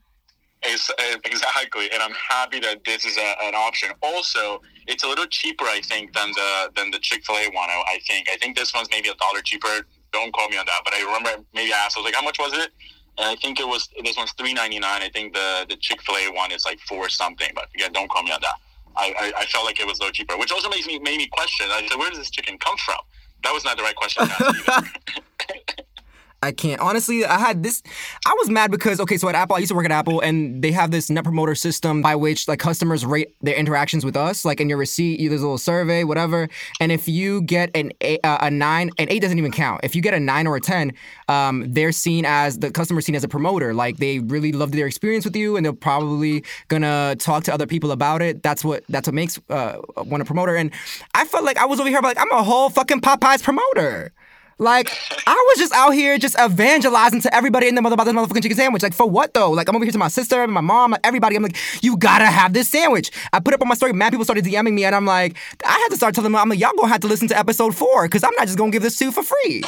Ex- eh, Exactly, and I'm happy that this is a, an option. Also, it's a little cheaper, I think, than the than the Chick Fil A one. I I think I think this one's maybe a dollar cheaper. Don't quote me on that, but I remember maybe I asked. I was like, "How much was it?" And I think it was this one's three ninety nine. I think the the Chick Fil A one is like four something. But again, don't quote me on that. I, I, I felt like it was a little cheaper, which also makes me made me question. I said, "Where does this chicken come from?" That was not the right question to ask. I can't. Honestly, I had this. I was mad because okay, so at Apple, I used to work at Apple, and they have this net promoter system by which like customers rate their interactions with us. Like in your receipt, there's a little survey, whatever. And if you get an uh, a nine, an eight doesn't even count. If you get a nine or a ten, um, they're seen as the customer seen as a promoter. Like they really loved their experience with you, and they're probably gonna talk to other people about it. That's what that's what makes uh, one a promoter. And I felt like I was over here like I'm a whole fucking Popeyes promoter. Like I was just out here just evangelizing to everybody in the mother about this motherfucking chicken sandwich. Like for what though? Like I'm over here to my sister, and my mom, everybody. I'm like, you gotta have this sandwich. I put up on my story. Mad people started DMing me, and I'm like, I had to start telling them, I'm like, y'all gonna have to listen to episode four because I'm not just gonna give this to you for free.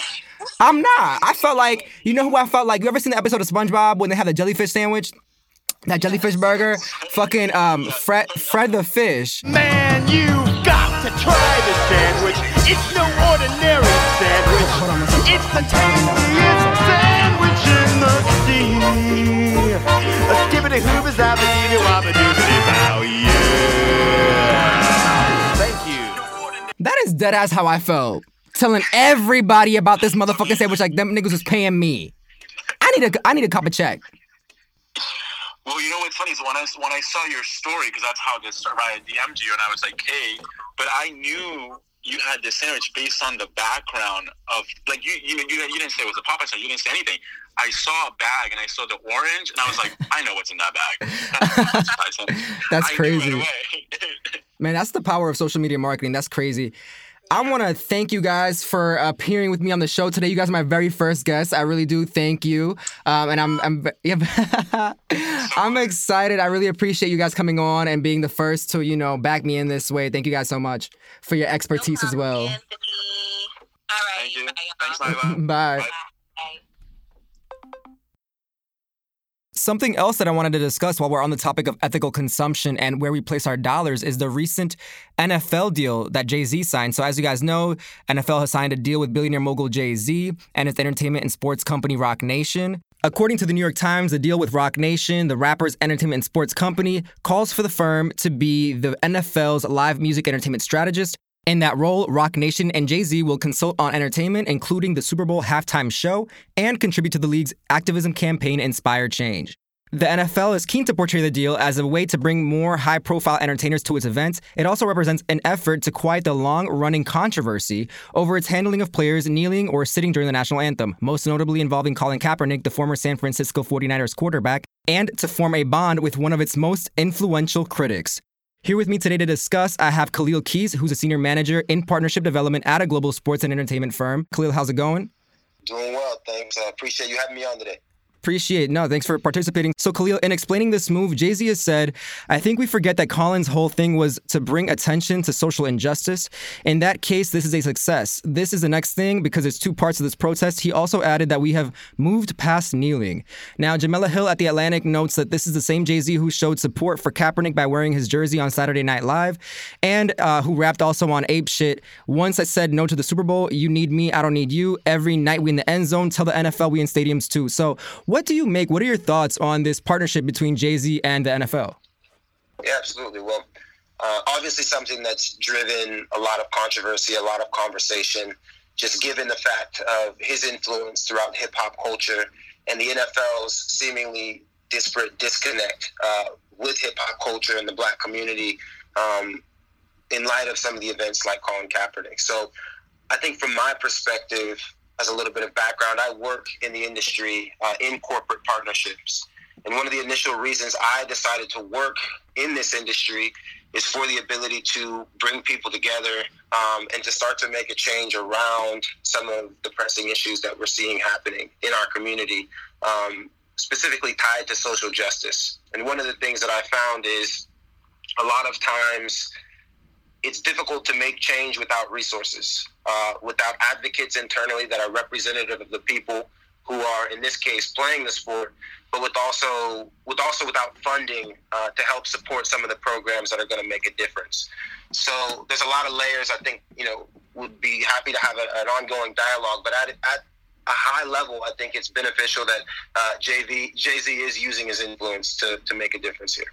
I'm not. I felt like, you know who I felt like? You ever seen the episode of SpongeBob when they have the jellyfish sandwich? That jellyfish burger, fucking um, Fred, Fred the fish. Man, you've got to try this sandwich. It's no ordinary sandwich. It's the tastiest sandwich in the sea. A skibbity hoobers abba dee bow. Yeah. Thank you. That is dead ass how I felt. Telling everybody about this motherfucking sandwich like them niggas was paying me. I need a I need a cup of check. Well, you know what's funny is when I when I saw your story because that's how this started. I DM'd you and I was like, "Hey," but I knew you had the sandwich based on the background of like you you you, you didn't say it was a Popeye sandwich. You didn't say anything. I saw a bag and I saw the orange and I was like, "I know what's in that bag." That's That's crazy. right. Man, that's the power of social media marketing. That's crazy. I want to thank you guys for appearing with me on the show today. You guys are my very first guests. I really do thank you, um, and I'm I'm yeah, I'm excited. I really appreciate you guys coming on and being the first to you know back me in this way. Thank you guys so much for your expertise as well. Anthony. All right. Thank you. Bye, Thanks, y'all. Bye. Bye. Something else that I wanted to discuss while we're on the topic of ethical consumption and where we place our dollars is the recent NFL deal that Jay Z signed. So, as you guys know, NFL has signed a deal with billionaire mogul Jay Z and its entertainment and sports company Roc Nation. According to the New York Times, the deal with Roc Nation, the rapper's entertainment and sports company, calls for the firm to be the NFL's live music entertainment strategist. In that role, Roc Nation and Jay Z will consult on entertainment, including the Super Bowl halftime show, and contribute to the league's activism campaign Inspire Change. The NFL is keen to portray the deal as a way to bring more high profile entertainers to its events. It also represents an effort to quiet the long running controversy over its handling of players kneeling or sitting during the national anthem, most notably involving Colin Kaepernick, the former San Francisco 49ers quarterback, and to form a bond with one of its most influential critics. Here with me today to discuss, I have Khalil Keys, who's a senior manager in partnership development at a global sports and entertainment firm. Khalil, how's it going? Doing well, thanks. I appreciate you having me on today. Appreciate it. No, thanks for participating. So, Khalil, in explaining this move, Jay Z has said, I think we forget that Colin's whole thing was to bring attention to social injustice. In that case, this is a success. This is the next thing because it's two parts of this protest. He also added that we have moved past kneeling. Now, Jemele Hill at The Atlantic notes that this is the same Jay Z who showed support for Kaepernick by wearing his jersey on Saturday Night Live and uh, who rapped also on Ape Shit. Once I said no to the Super Bowl, you need me, I don't need you. Every night we in the end zone, tell the NFL we in stadiums too. So, what do you make? What are your thoughts on this partnership between Jay Z and the NFL? Yeah, absolutely. Well, uh, obviously, something that's driven a lot of controversy, a lot of conversation, just given the fact of his influence throughout hip hop culture and the NFL's seemingly disparate disconnect uh, with hip hop culture and the black community um, in light of some of the events like Colin Kaepernick. So, I think from my perspective, as a little bit of background, I work in the industry uh, in corporate partnerships. And one of the initial reasons I decided to work in this industry is for the ability to bring people together um, and to start to make a change around some of the pressing issues that we're seeing happening in our community, um, specifically tied to social justice. And one of the things that I found is a lot of times it's difficult to make change without resources, uh, without advocates internally that are representative of the people who are, in this case, playing the sport, but with also with also without funding uh, to help support some of the programs that are going to make a difference. So there's a lot of layers. I think you know would be happy to have a, an ongoing dialogue, but at, at a high level, I think it's beneficial that uh, JV Jay Z is using his influence to to make a difference here.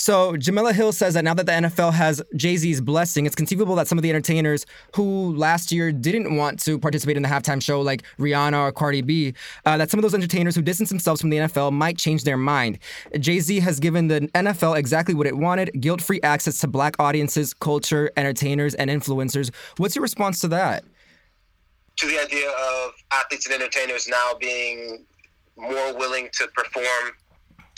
So Jemele Hill says that now that the NFL has Jay Z's blessing, it's conceivable that some of the entertainers who last year didn't want to participate in the halftime show, like Rihanna or Cardi B, uh, that some of those entertainers who distance themselves from the NFL might change their mind. Jay Z has given the NFL exactly what it wanted: guilt-free access to Black audiences, culture, entertainers, and influencers. What's your response to that? To the idea of athletes and entertainers now being more willing to perform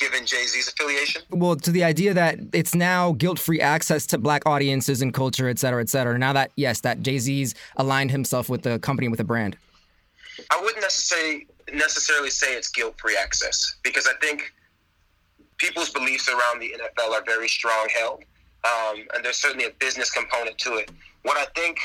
given Jay Z's affiliation? Well, to the idea that it's now guilt free access to black audiences and culture, et cetera, et cetera. Now that, yes, that Jay Z's aligned himself with the company, with a brand. I wouldn't necessarily necessarily say it's guilt free access because I think people's beliefs around the NFL are very strong held, um, and there's certainly a business component to it. What I think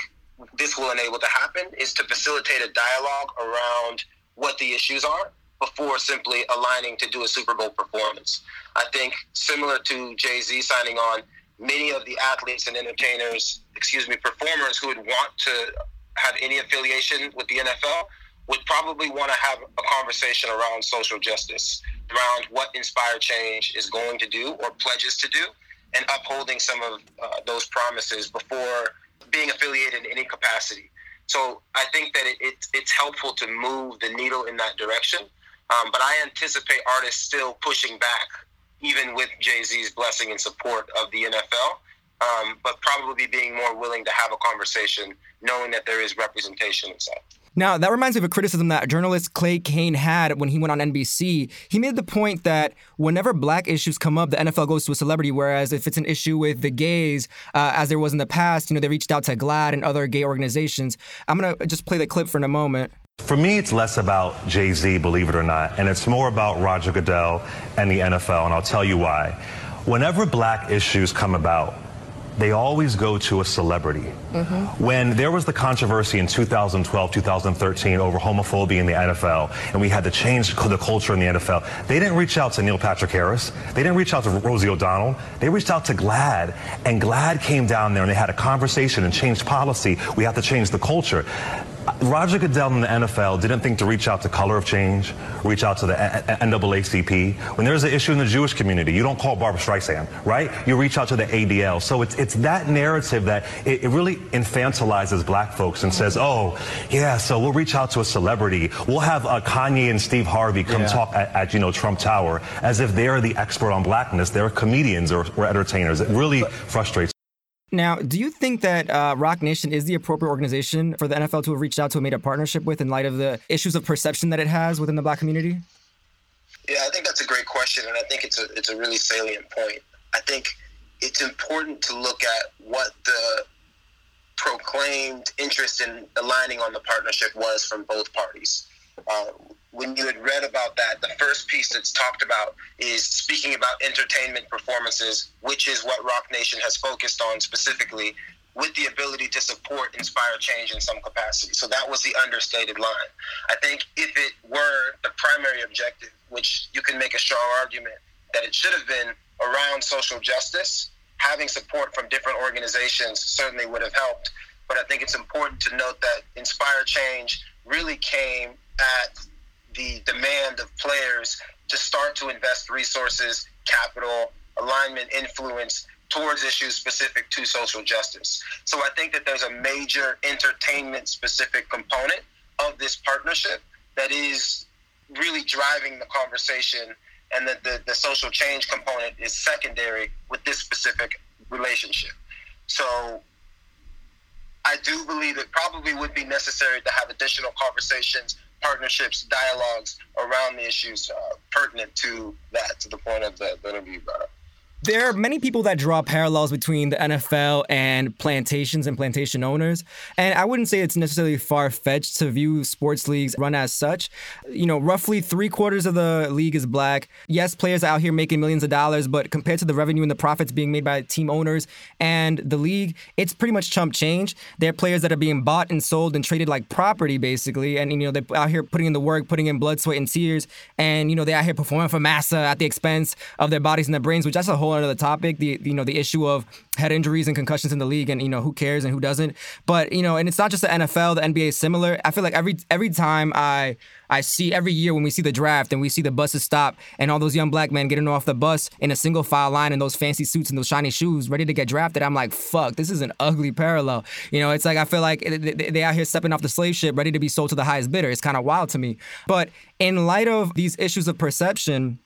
this will enable to happen is to facilitate a dialogue around what the issues are before simply aligning to do a Super Bowl performance. I think similar to Jay Z signing on, many of the athletes and entertainers, excuse me, performers who would want to have any affiliation with the NFL would probably want to have a conversation around social justice, around what Inspire Change is going to do or pledges to do, and upholding some of uh, those promises before being affiliated in any capacity. So I think that it, it, it's helpful to move the needle in that direction. Um, but I anticipate artists still pushing back, even with Jay Z's blessing and support of the NFL. Um, but probably being more willing to have a conversation, knowing that there is representation inside. Now, that reminds me of a criticism that journalist Clay Cane had when he went on NBC. He made the point that whenever black issues come up, the NFL goes to a celebrity, whereas if it's an issue with the gays, uh, as there was in the past, you know, they reached out to GLAAD and other gay organizations. I'm going to just play the clip for a moment. For me, it's less about Jay Z, believe it or not, and it's more about Roger Goodell and the NFL, and I'll tell you why. Whenever black issues come about, they always go to a celebrity. Mm-hmm. When there was the controversy in 2012, 2013 over homophobia in the NFL, and we had to change the culture in the NFL, they didn't reach out to Neil Patrick Harris. They didn't reach out to Rosie O'Donnell. They reached out to GLAAD, and GLAAD came down there and they had a conversation and changed policy. We have to change the culture. Roger Goodell in the NFL didn't think to reach out to Color of Change, reach out to the NAACP. When there's an issue in the Jewish community, you don't call Barbara Streisand, right? You reach out to the ADL. So it's it's that narrative that it, it really infantilizes black folks and says, oh, yeah, so we'll reach out to a celebrity. We'll have uh, Kanye and Steve Harvey come Yeah. talk at, at, you know, Trump Tower as if they're the expert on blackness. They're comedians or, or entertainers. It really frustrates Now, do you think that uh, Roc Nation is the appropriate organization for the NFL to have reached out to and made a partnership with in light of the issues of perception that it has within the black community? Yeah, I think that's a great question, and I think it's a it's a really salient point. I think it's important to look at what the proclaimed interest in aligning on the partnership was from both parties. Uh, when you had read about that, the first piece that's talked about is speaking about entertainment performances, which is what Roc Nation has focused on specifically, with the ability to support inspire change in some capacity. So that was the understated line. I think if it were the primary objective, which you can make a strong argument that it should have been around social justice, having support from different organizations certainly would have helped. But I think it's important to note that Inspire Change really came at the demand of players to start to invest resources, capital, alignment, influence towards issues specific to social justice. So I think that there's a major entertainment specific component of this partnership that is really driving the conversation and that the, the social change component is secondary with this specific relationship. So I do believe it probably would be necessary to have additional conversations, partnerships, dialogues around the issues uh, pertinent to that, to the point of the, interview brought up. There are many people that draw parallels between the NFL and plantations and plantation owners. And I wouldn't say it's necessarily far fetched to view sports leagues run as such. You know, roughly three quarters of the league is black. Yes, players are out here making millions of dollars, but compared to the revenue and the profits being made by team owners and the league, it's pretty much chump change. There are players that are being bought and sold and traded like property, basically. And, you know, they're out here putting in the work, putting in blood, sweat, and tears. And, you know, they're out here performing for massa at the expense of their bodies and their brains, which that's a whole other topic. The, you know, the issue of head injuries and concussions in the league and, you know, who cares and who doesn't. But, you know, and it's not just the NFL, the NBA is similar. I feel like every every time I I see every year when we see the draft and we see the buses stop and all those young black men getting off the bus in a single file line in those fancy suits and those shiny shoes ready to get drafted, I'm like, fuck, this is an ugly parallel. You know, it's like I feel like they out here stepping off the slave ship ready to be sold to the highest bidder. It's kind of wild to me. But in light of these issues of perception,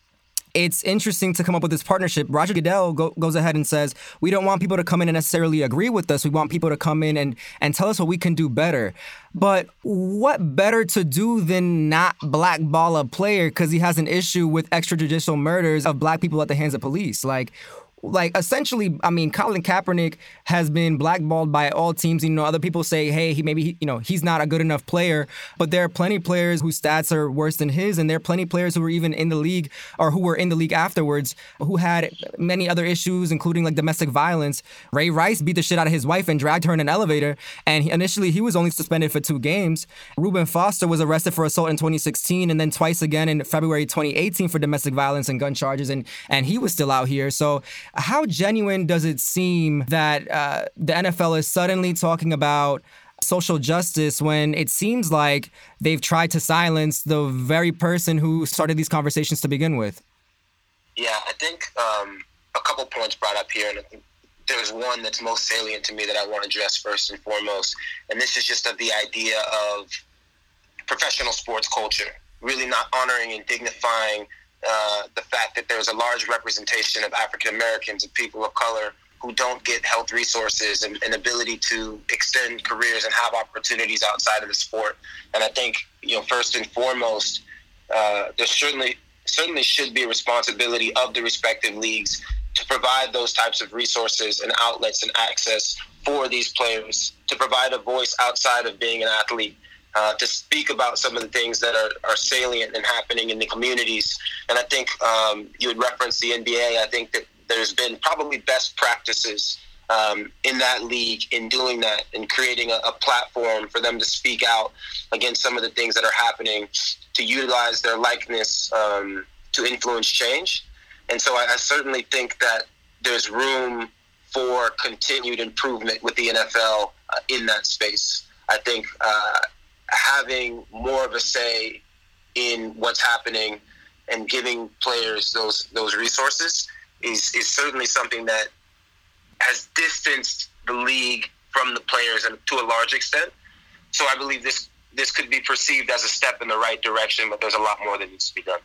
it's interesting to come up with this partnership. Roger Goodell go, goes ahead and says, We don't want people to come in and necessarily agree with us. We want people to come in and, and tell us what we can do better. But what better to do than not blackball a player because he has an issue with extrajudicial murders of black people at the hands of police? Like, like essentially, I mean, Colin Kaepernick has been blackballed by all teams. You know, other people say, hey, he maybe he, you know he's not a good enough player, but there are plenty of players whose stats are worse than his, and there are plenty of players who were even in the league or who were in the league afterwards who had many other issues, including like domestic violence. Ray Rice beat the shit out of his wife and dragged her in an elevator, and he, initially he was only suspended for two games. Reuben Foster was arrested for assault in 2016, and then twice again in February 2018 for domestic violence and gun charges, and and he was still out here. So how genuine does it seem that uh, the NFL is suddenly talking about social justice when it seems like they've tried to silence the very person who started these conversations to begin with? Yeah, I think um, a couple points brought up here, and I think there's one that's most salient to me that I want to address first and foremost, and this is just of the idea of professional sports culture, really not honoring and dignifying uh, the fact that there's a large representation of African Americans and people of color who don't get health resources and, and ability to extend careers and have opportunities outside of the sport. And I think, you know, first and foremost, uh, there certainly certainly should be a responsibility of the respective leagues to provide those types of resources and outlets and access for these players to provide a voice outside of being an athlete uh, to speak about some of the things that are, are salient and happening in the communities and i think um, you would reference the nba i think that there's been probably best practices um, in that league in doing that and creating a, a, platform for them to speak out against some of the things that are happening to utilize their likeness um, to influence change. And so I, I, certainly think that there's room for continued improvement with the NFL uh, in that space. I think uh, having more of a say in what's happening and giving players those those resources is is certainly something that has distanced the league from the players and to a large extent. So I believe this this could be perceived as a step in the right direction, but there's a lot more that needs to be done.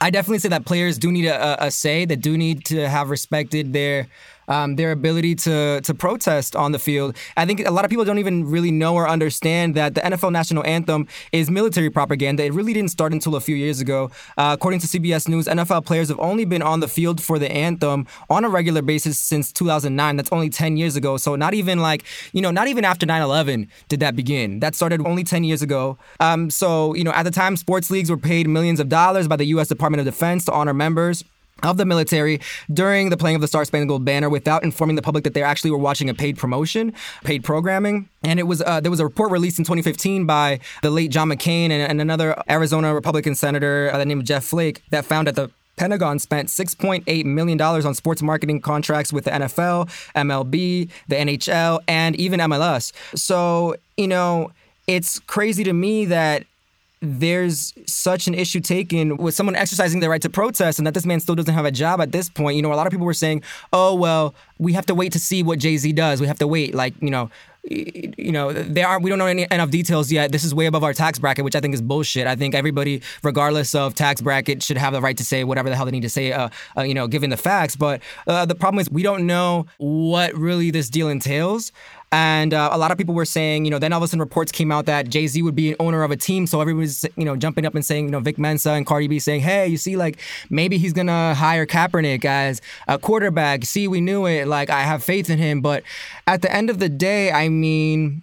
I definitely say that players do need a, a say, that do need to have respected their um, their ability to to protest on the field. I think a lot of people don't even really know or understand that the NFL national anthem is military propaganda. It really didn't start until a few years ago. Uh, according to CBS News, NFL players have only been on the field for the anthem on a regular basis since 2009. That's only 10 years ago. So not even like you know, not even after 9/11 did that begin. That started only 10 years ago. Um, so you know, at the time, sports leagues were paid millions of dollars by the U.S. Department of Defense to honor members of the military during the playing of the Star Spangled Banner without informing the public that they actually were watching a paid promotion, paid programming. And it was uh, there was a report released in 2015 by the late John McCain and, and another Arizona Republican senator uh, named Jeff Flake that found that the Pentagon spent $6.8 million on sports marketing contracts with the NFL, MLB, the NHL, and even MLS. So, you know, it's crazy to me that there's such an issue taken with someone exercising their right to protest and that this man still doesn't have a job at this point. You know, a lot of people were saying, oh, well, we have to wait to see what Jay Z does. We have to wait. Like, you know, you know, there are we don't know any enough details yet. This is way above our tax bracket, which I think is bullshit. I think everybody, regardless of tax bracket, should have the right to say whatever the hell they need to say. Uh, uh, you know, given the facts. But uh, the problem is we don't know what really this deal entails. And uh, a lot of people were saying, you know, then all of a sudden reports came out that Jay Z would be an owner of a team. So everybody's, you know, jumping up and saying, you know, Vic Mensa and Cardi B saying, hey, you see, like maybe he's going to hire Kaepernick as a quarterback. See, we knew it. Like, I have faith in him. But at the end of the day, I mean,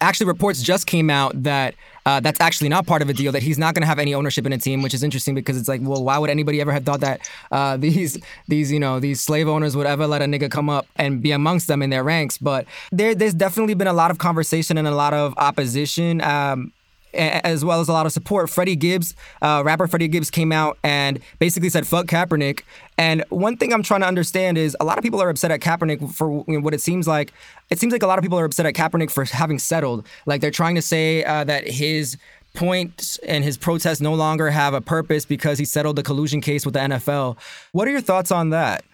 actually, reports just came out that uh, that's actually not part of a deal. That he's not going to have any ownership in a team, which is interesting because it's like, well, why would anybody ever have thought that uh, these these you know these slave owners would ever let a nigga come up and be amongst them in their ranks? But there, there's definitely been a lot of conversation and a lot of opposition. Um, as well as a lot of support. Freddie Gibbs, uh, rapper Freddie Gibbs, came out and basically said "fuck Kaepernick." And one thing I'm trying to understand is a lot of people are upset at Kaepernick for you know, what it seems like. It seems like a lot of people are upset at Kaepernick for having settled. Like they're trying to say uh, that his points and his protests no longer have a purpose because he settled the collusion case with the NFL. What are your thoughts on that?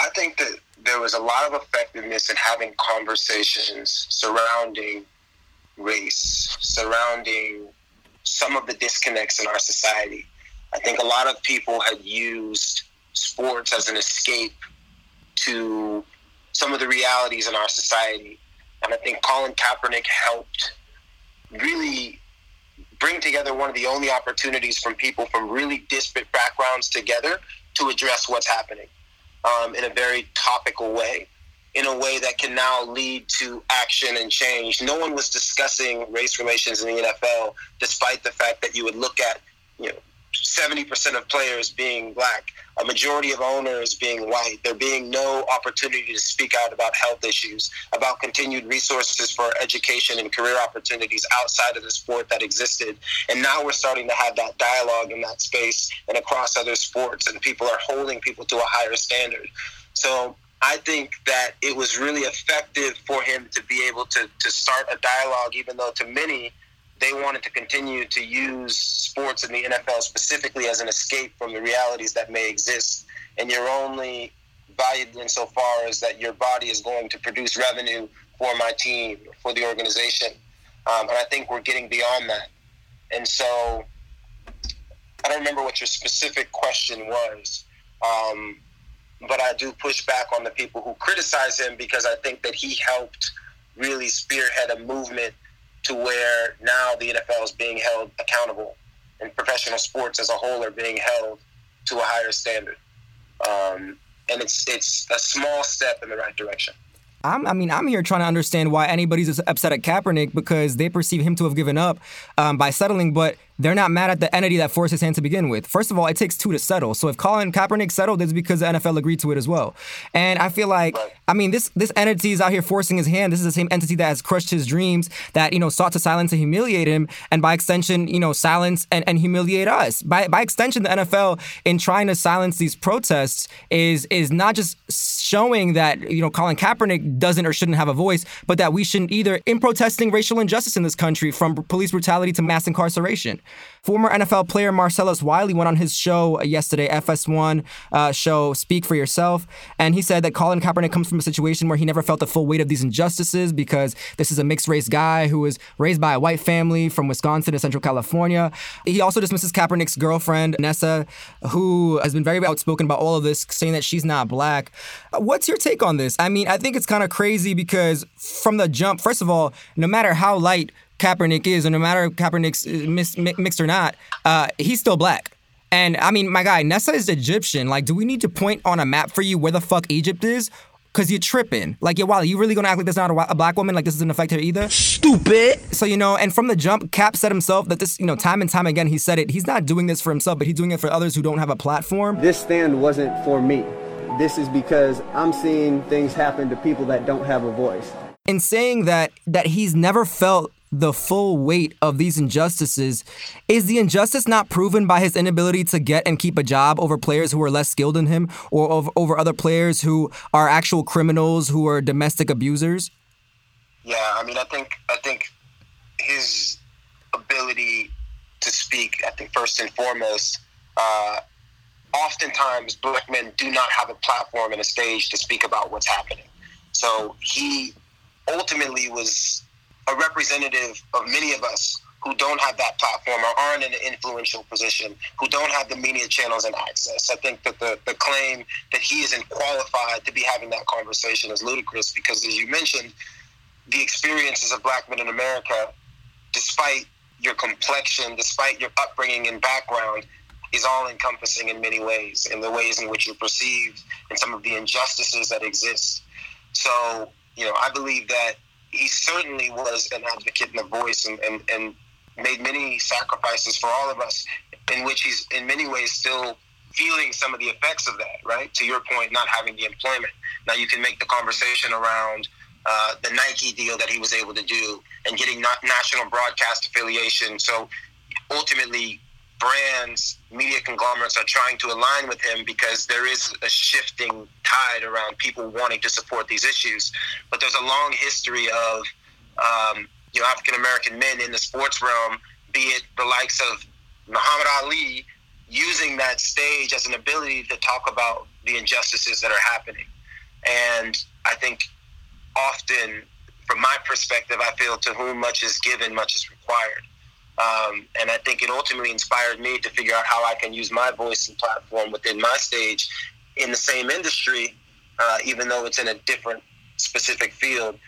I think that there was a lot of effectiveness in having conversations surrounding race, surrounding some of the disconnects in our society. I think a lot of people had used sports as an escape to some of the realities in our society. And I think Colin Kaepernick helped really bring together one of the only opportunities from people from really disparate backgrounds together to address what's happening um, in a very topical way in a way that can now lead to action and change. No one was discussing race relations in the NFL, despite the fact that you would look at, you know, 70% of players being black, a majority of owners being white, there being no opportunity to speak out about health issues, about continued resources for education and career opportunities outside of the sport that existed. And now we're starting to have that dialogue in that space and across other sports, and people are holding people to a higher standard. So I think that it was really effective for him to be able to, to start a dialogue, even though to many, they wanted to continue to use sports in the NFL specifically as an escape from the realities that may exist. And you're only valuable insofar as that your body is going to produce revenue for my team, for the organization. Um, and I think we're getting beyond that. And so I don't remember what your specific question was. Um, but I do push back on the people who criticize him because I think that he helped really spearhead a movement to where now the NFL is being held accountable and professional sports as a whole are being held to a higher standard. Um, and it's it's a small step in the right direction. I'm, i mean, I'm here trying to understand why anybody's upset at Kaepernick because they perceive him to have given up um, by settling. But they're not mad at the entity that forced his hand to begin with. First of all, it takes two to settle. So if Colin Kaepernick settled, it's because the NFL agreed to it as well. And I feel like, I mean, this this entity is out here forcing his hand. This is the same entity that has crushed his dreams, that you know sought to silence and humiliate him, and by extension, you know, silence and, and humiliate us. By by extension, the NFL in trying to silence these protests is is not just showing that you know Colin Kaepernick doesn't or shouldn't have a voice, but that we shouldn't either in protesting racial injustice in this country, from police brutality to mass incarceration. Former NFL player Marcellus Wiley went on his show yesterday, FS1 uh, show, Speak for Yourself, and he said that Colin Kaepernick comes from a situation where he never felt the full weight of these injustices because this is a mixed race guy who was raised by a white family from Wisconsin to Central California. He also dismisses Kaepernick's girlfriend, Nessa, who has been very outspoken about all of this, saying that she's not black. What's your take on this? I mean, I think it's kind of crazy because from the jump, first of all, no matter how light Kaepernick is, or no matter if Kaepernick's uh, mixed or not, uh, he's still black. And I mean, my guy, Nessa is Egyptian. Like, do we need to point on a map for you where the fuck Egypt is? Cause you're tripping. Like, yeah, Wally, you really gonna act like this not a, a, black woman? Like this doesn't affect her either? Stupid. So you know, and from the jump, Cap said himself that this, you know, time and time again, he said it. He's not doing this for himself, but he's doing it for others who don't have a platform. This stand wasn't for me. This is because I'm seeing things happen to people that don't have a voice. In saying that, that he's never felt the full weight of these injustices, is the injustice not proven by his inability to get and keep a job over players who are less skilled than him or over, over other players who are actual criminals who are domestic abusers? Yeah, I mean, I think I think his ability to speak, I think first and foremost, uh, oftentimes black men do not have a platform and a stage to speak about what's happening. So he ultimately was a representative of many of us who don't have that platform or aren't in an influential position, who don't have the media channels and access. I think that the, the claim that he isn't qualified to be having that conversation is ludicrous because, as you mentioned, the experiences of black men in America, despite your complexion, despite your upbringing and background, is all encompassing in many ways, in the ways in which you're perceived and some of the injustices that exist. So, you know, I believe that he certainly was an advocate and a voice and, and, and made many sacrifices for all of us, in which he's in many ways still feeling some of the effects of that, right? To your point, not having the employment. Now you can make the conversation around uh, the Nike deal that he was able to do and getting national broadcast affiliation. So ultimately, brands, media conglomerates are trying to align with him because there is a shifting tide around people wanting to support these issues. But there's a long history of um, you know African American men in the sports realm, be it the likes of Muhammad Ali, using that stage as an ability to talk about the injustices that are happening. And I think often, from my perspective, I feel to whom much is given, much is required. Um, and I think it ultimately inspired me to figure out how I can use my voice and platform within my stage in the same industry, uh, even though it's in a different specific field,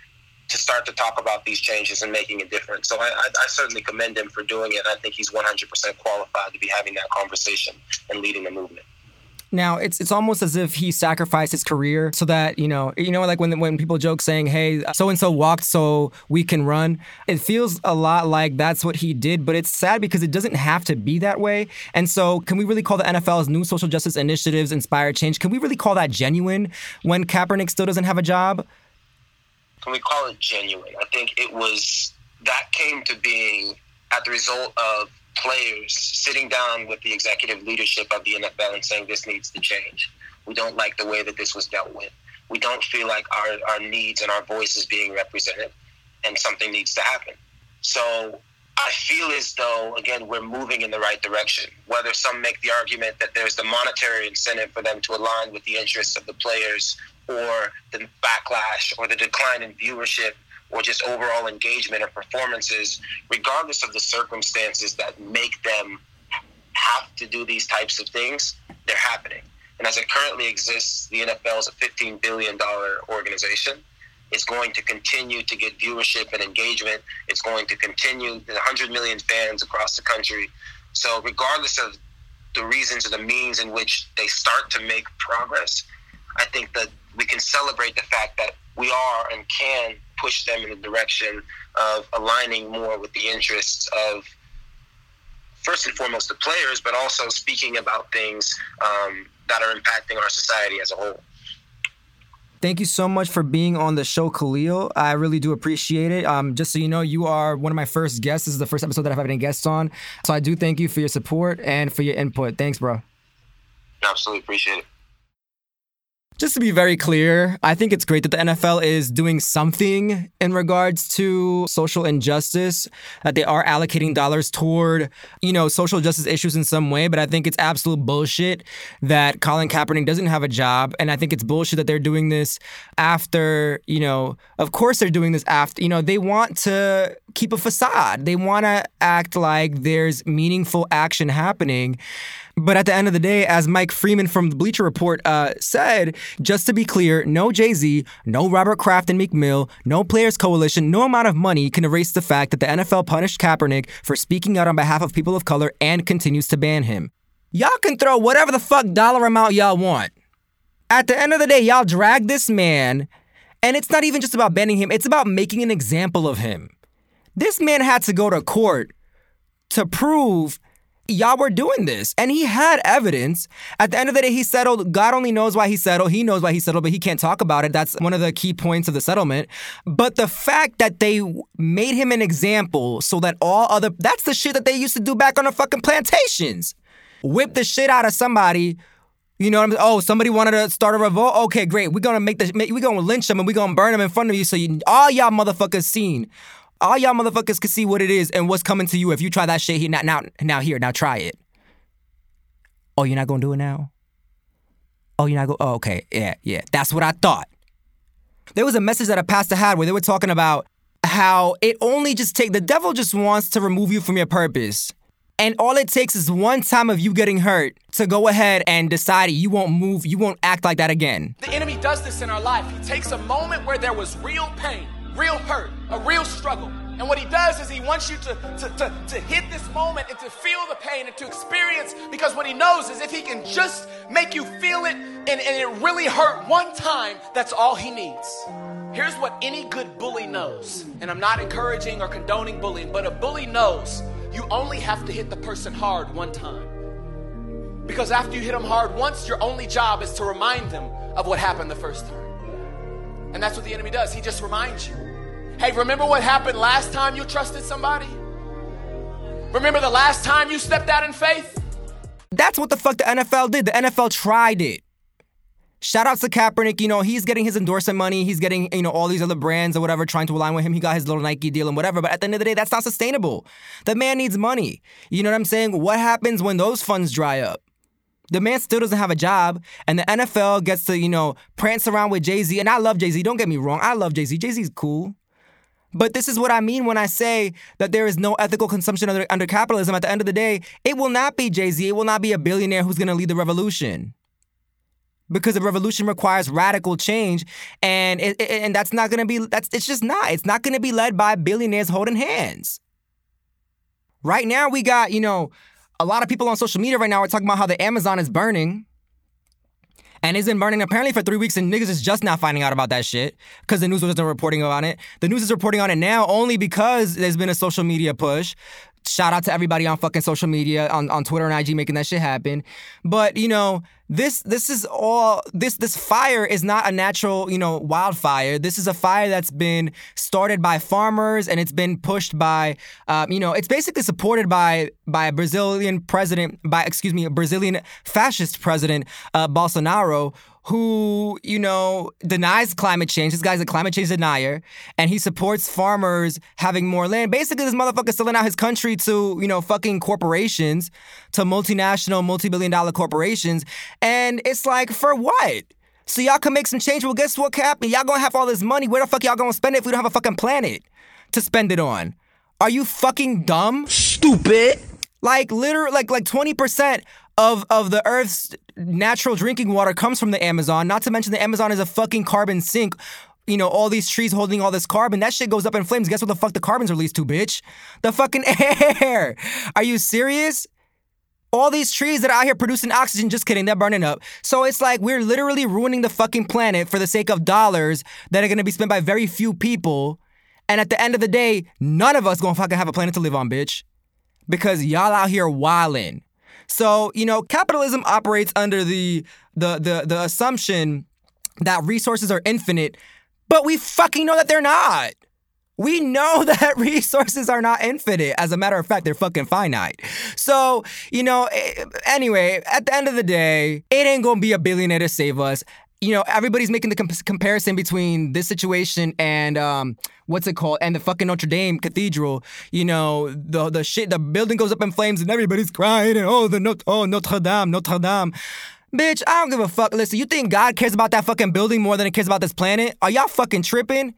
to start to talk about these changes and making a difference. So I, I, I certainly commend him for doing it. I think he's 100% qualified to be having that conversation and leading the movement. Now it's it's almost as if he sacrificed his career so that you know you know like when when people joke saying hey so and so walked so we can run it feels a lot like that's what he did but it's sad because it doesn't have to be that way and so can we really call the NFL's new social justice initiatives inspired change can we really call that genuine when Kaepernick still doesn't have a job? Can we call it genuine? I think it was that came to being at the result of players sitting down with the executive leadership of the NFL and saying this needs to change. We don't like the way that this was dealt with. We don't feel like our, our needs and our voice is being represented, and something needs to happen. So I feel as though, again, we're moving in the right direction. Whether some make the argument that there's the monetary incentive for them to align with the interests of the players, or the backlash, or the decline in viewership or just overall engagement or performances, regardless of the circumstances that make them have to do these types of things, they're happening. And as it currently exists, the NFL is a $15 billion organization. It's going to continue to get viewership and engagement. It's going to continue the 100 million fans across the country. So, regardless of the reasons or the means in which they start to make progress, I think that we can celebrate the fact that we are and can push them in the direction of aligning more with the interests of first and foremost the players, but also speaking about things um, that are impacting our society as a whole. Thank you so much for being on the show, Khalil. I really do appreciate it. Um, just so you know, you are one of my first guests. This is the first episode that I've had any guests on. So I do thank you for your support and for your input. Thanks, bro. Absolutely appreciate it. Just to be very clear, I think it's great that the NFL is doing something in regards to social injustice, that they are allocating dollars toward, you know, social justice issues in some way. But I think it's absolute bullshit that Colin Kaepernick doesn't have a job. And I think it's bullshit that they're doing this after, you know, of course they're doing this after, you know, they want to keep a facade. They want to act like there's meaningful action happening. But at the end of the day, as Mike Freeman from the Bleacher Report uh, said, just to be clear, no Jay Z, no Robert Kraft and Meek Mill, no Players Coalition, no amount of money can erase the fact that the NFL punished Kaepernick for speaking out on behalf of people of color and continues to ban him. Y'all can throw whatever the fuck dollar amount y'all want. At the end of the day, y'all drag this man, and it's not even just about banning him, it's about making an example of him. This man had to go to court to prove y'all were doing this. And he had evidence. At the end of the day, he settled. God only knows why he settled. He knows why he settled, but he can't talk about it. That's one of the key points of the settlement. But the fact that they made him an example so that all other that's the shit that they used to do back on the fucking plantations. Whip the shit out of somebody. You know what I'm saying? Oh, somebody wanted to start a revolt. Okay, great. We're gonna make the we're gonna lynch them and we're gonna burn them in front of you so you all y'all motherfuckers seen all y'all motherfuckers can see what it is and what's coming to you if you try that shit here. Now, now, now here, now try it. Oh, you're not gonna do it now? Oh, you're not going. Oh, okay, yeah, yeah. That's what I thought. There was a message that a pastor had where they were talking about how it only just take the devil just wants to remove you from your purpose. And all it takes is one time of you getting hurt to go ahead and decide you won't move, you won't act like that again. The enemy does this in our life. He takes a moment where there was real pain real hurt, a real struggle. And what he does is he wants you to, to, to, to, hit this moment and to feel the pain and to experience because what he knows is if he can just make you feel it and, and it really hurt one time, that's all he needs. Here's what any good bully knows. And I'm not encouraging or condoning bullying, but a bully knows you only have to hit the person hard one time. Because after you hit them hard once, your only job is to remind them of what happened the first time. And that's what the enemy does. He just reminds you. Hey, remember what happened last time you trusted somebody? Remember the last time you stepped out in faith? That's what the fuck the NFL did. The NFL tried it. Shout out to Kaepernick. You know, he's getting his endorsement money. He's getting, you know, all these other brands or whatever trying to align with him. He got his little Nike deal and whatever. But at the end of the day, that's not sustainable. The man needs money. You know what I'm saying? What happens when those funds dry up? The man still doesn't have a job, and the NFL gets to, you know, prance around with Jay Z. And I love Jay Z. Don't get me wrong. I love Jay Z. Jay Z's cool. But this is what I mean when I say that there is no ethical consumption under, under capitalism. At the end of the day, it will not be Jay Z. It will not be a billionaire who's going to lead the revolution. Because a revolution requires radical change, and it, it, and that's not going to be that's it's just not. It's not going to be led by billionaires holding hands. Right now, we got you know a lot of people on social media right now are talking about how the Amazon is burning. And it's been burning apparently for three weeks, and niggas is just now finding out about that shit because the news wasn't reporting on it. The news is reporting on it now only because there's been a social media push. Shout out to everybody on fucking social media, on, on Twitter and IG making that shit happen. But, you know, this this is all this this fire is not a natural you know wildfire this is a fire that's been started by farmers and it's been pushed by um, you know it's basically supported by by a brazilian president by excuse me a brazilian fascist president uh, bolsonaro who, you know, denies climate change. This guy's a climate change denier, and he supports farmers having more land. Basically, this motherfucker's selling out his country to, you know, fucking corporations, to multinational, multi billion dollar corporations. And it's like, for what? So y'all can make some change. Well, guess what, Cap? Y'all gonna have all this money. Where the fuck y'all gonna spend it if we don't have a fucking planet to spend it on? Are you fucking dumb? Stupid. Like literally, like like twenty percent of of the Earth's natural drinking water comes from the Amazon. Not to mention the Amazon is a fucking carbon sink. You know, all these trees holding all this carbon. That shit goes up in flames. Guess what the fuck the carbon's released to, bitch? The fucking air. Are you serious? All these trees that are out here producing oxygen, just kidding, they're burning up. So it's like we're literally ruining the fucking planet for the sake of dollars that are gonna be spent by very few people. And at the end of the day, none of us gonna fucking have a planet to live on, bitch. because y'all out here wildin'. So, you know, capitalism operates under the the the the assumption that resources are infinite, but we fucking know that they're not. We know that resources are not infinite. As a matter of fact, they're fucking finite. So, you know, eh, anyway, at the end of the day, it ain't gonna be a billionaire to save us. You know, everybody's making the comp- comparison between this situation and um, what's it called, and the fucking Notre Dame Cathedral. You know, the the shit, the building goes up in flames, and everybody's crying, and oh, the Notre, oh Notre Dame, Notre Dame. Bitch, I don't give a fuck. Listen, you think God cares about that fucking building more than it cares about this planet? Are y'all fucking tripping?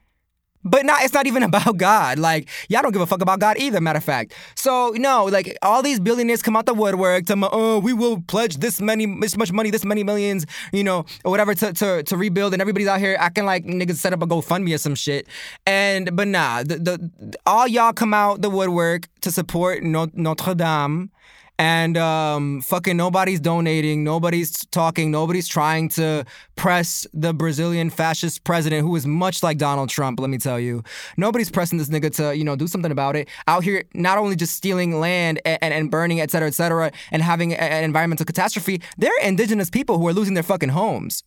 But not, it's not even about God. Like, y'all don't give a fuck about God either, matter of fact. So, no, like, all these billionaires come out the woodwork to, oh, we will pledge this many, this much money, this many millions, you know, or whatever to, to, to rebuild. And everybody's out here acting like niggas set up a GoFundMe or some shit. And, but nah, the, the all y'all come out the woodwork to support Notre Dame and um, fucking nobody's donating, nobody's talking, nobody's trying to press the Brazilian fascist president, who is much like Donald Trump. Let me tell you, nobody's pressing this nigga to you know do something about it. Out here, not only just stealing land and, and, burning, et cetera, et cetera, and having an environmental catastrophe, they're indigenous people who are losing their fucking homes.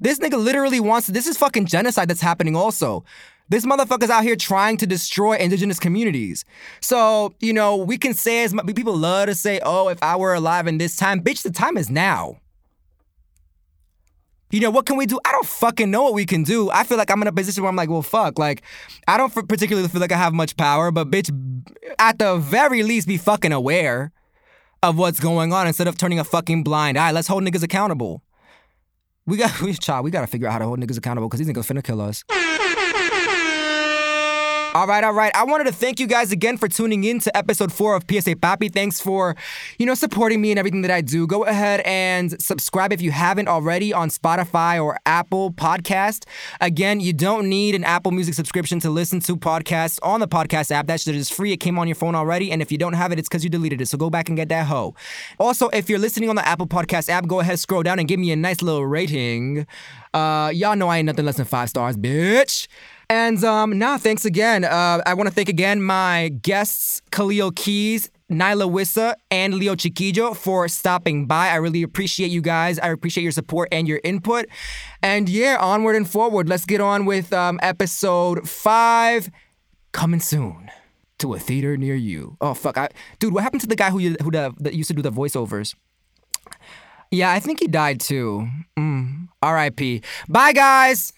This nigga literally wants. This is fucking genocide that's happening. Also, this motherfucker's out here trying to destroy indigenous communities. So, you know, we can say as much, people love to say, oh, if I were alive in this time, bitch, the time is now. You know, what can we do? I don't fucking know what we can do. I feel like I'm in a position where I'm like, well, fuck. Like, I don't particularly feel like I have much power, but bitch, at the very least, be fucking aware of what's going on instead of turning a fucking blind eye. Let's hold niggas accountable. We got, we, child, we gotta figure out how to hold niggas accountable because these niggas finna kill us. All right, all right. I wanted to thank you guys again for tuning in to episode four of PSA Papi. Thanks for, you know, supporting me and everything that I do. Go ahead and subscribe if you haven't already on Spotify or Apple Podcast. Again, you don't need an Apple Music subscription to listen to podcasts on the podcast app. That shit is free. It came on your phone already. And if you don't have it, it's because you deleted it. So go back and get that hoe. Also, if you're listening on the Apple Podcast app, go ahead, scroll down and give me a nice little rating. Uh, y'all know I ain't nothing less than five stars, bitch. And um, now, thanks again. Uh, I want to thank again my guests, Khalil Keys, Nyla Wissa, and Leo Chiquillo for stopping by. I really appreciate you guys. I appreciate your support and your input. And yeah, onward and forward. Let's get on with um, episode five coming soon to a theater near you. Oh fuck, I, dude, what happened to the guy who who the, that used to do the voiceovers? Yeah, I think he died too. Mm. R.I.P. Bye, guys.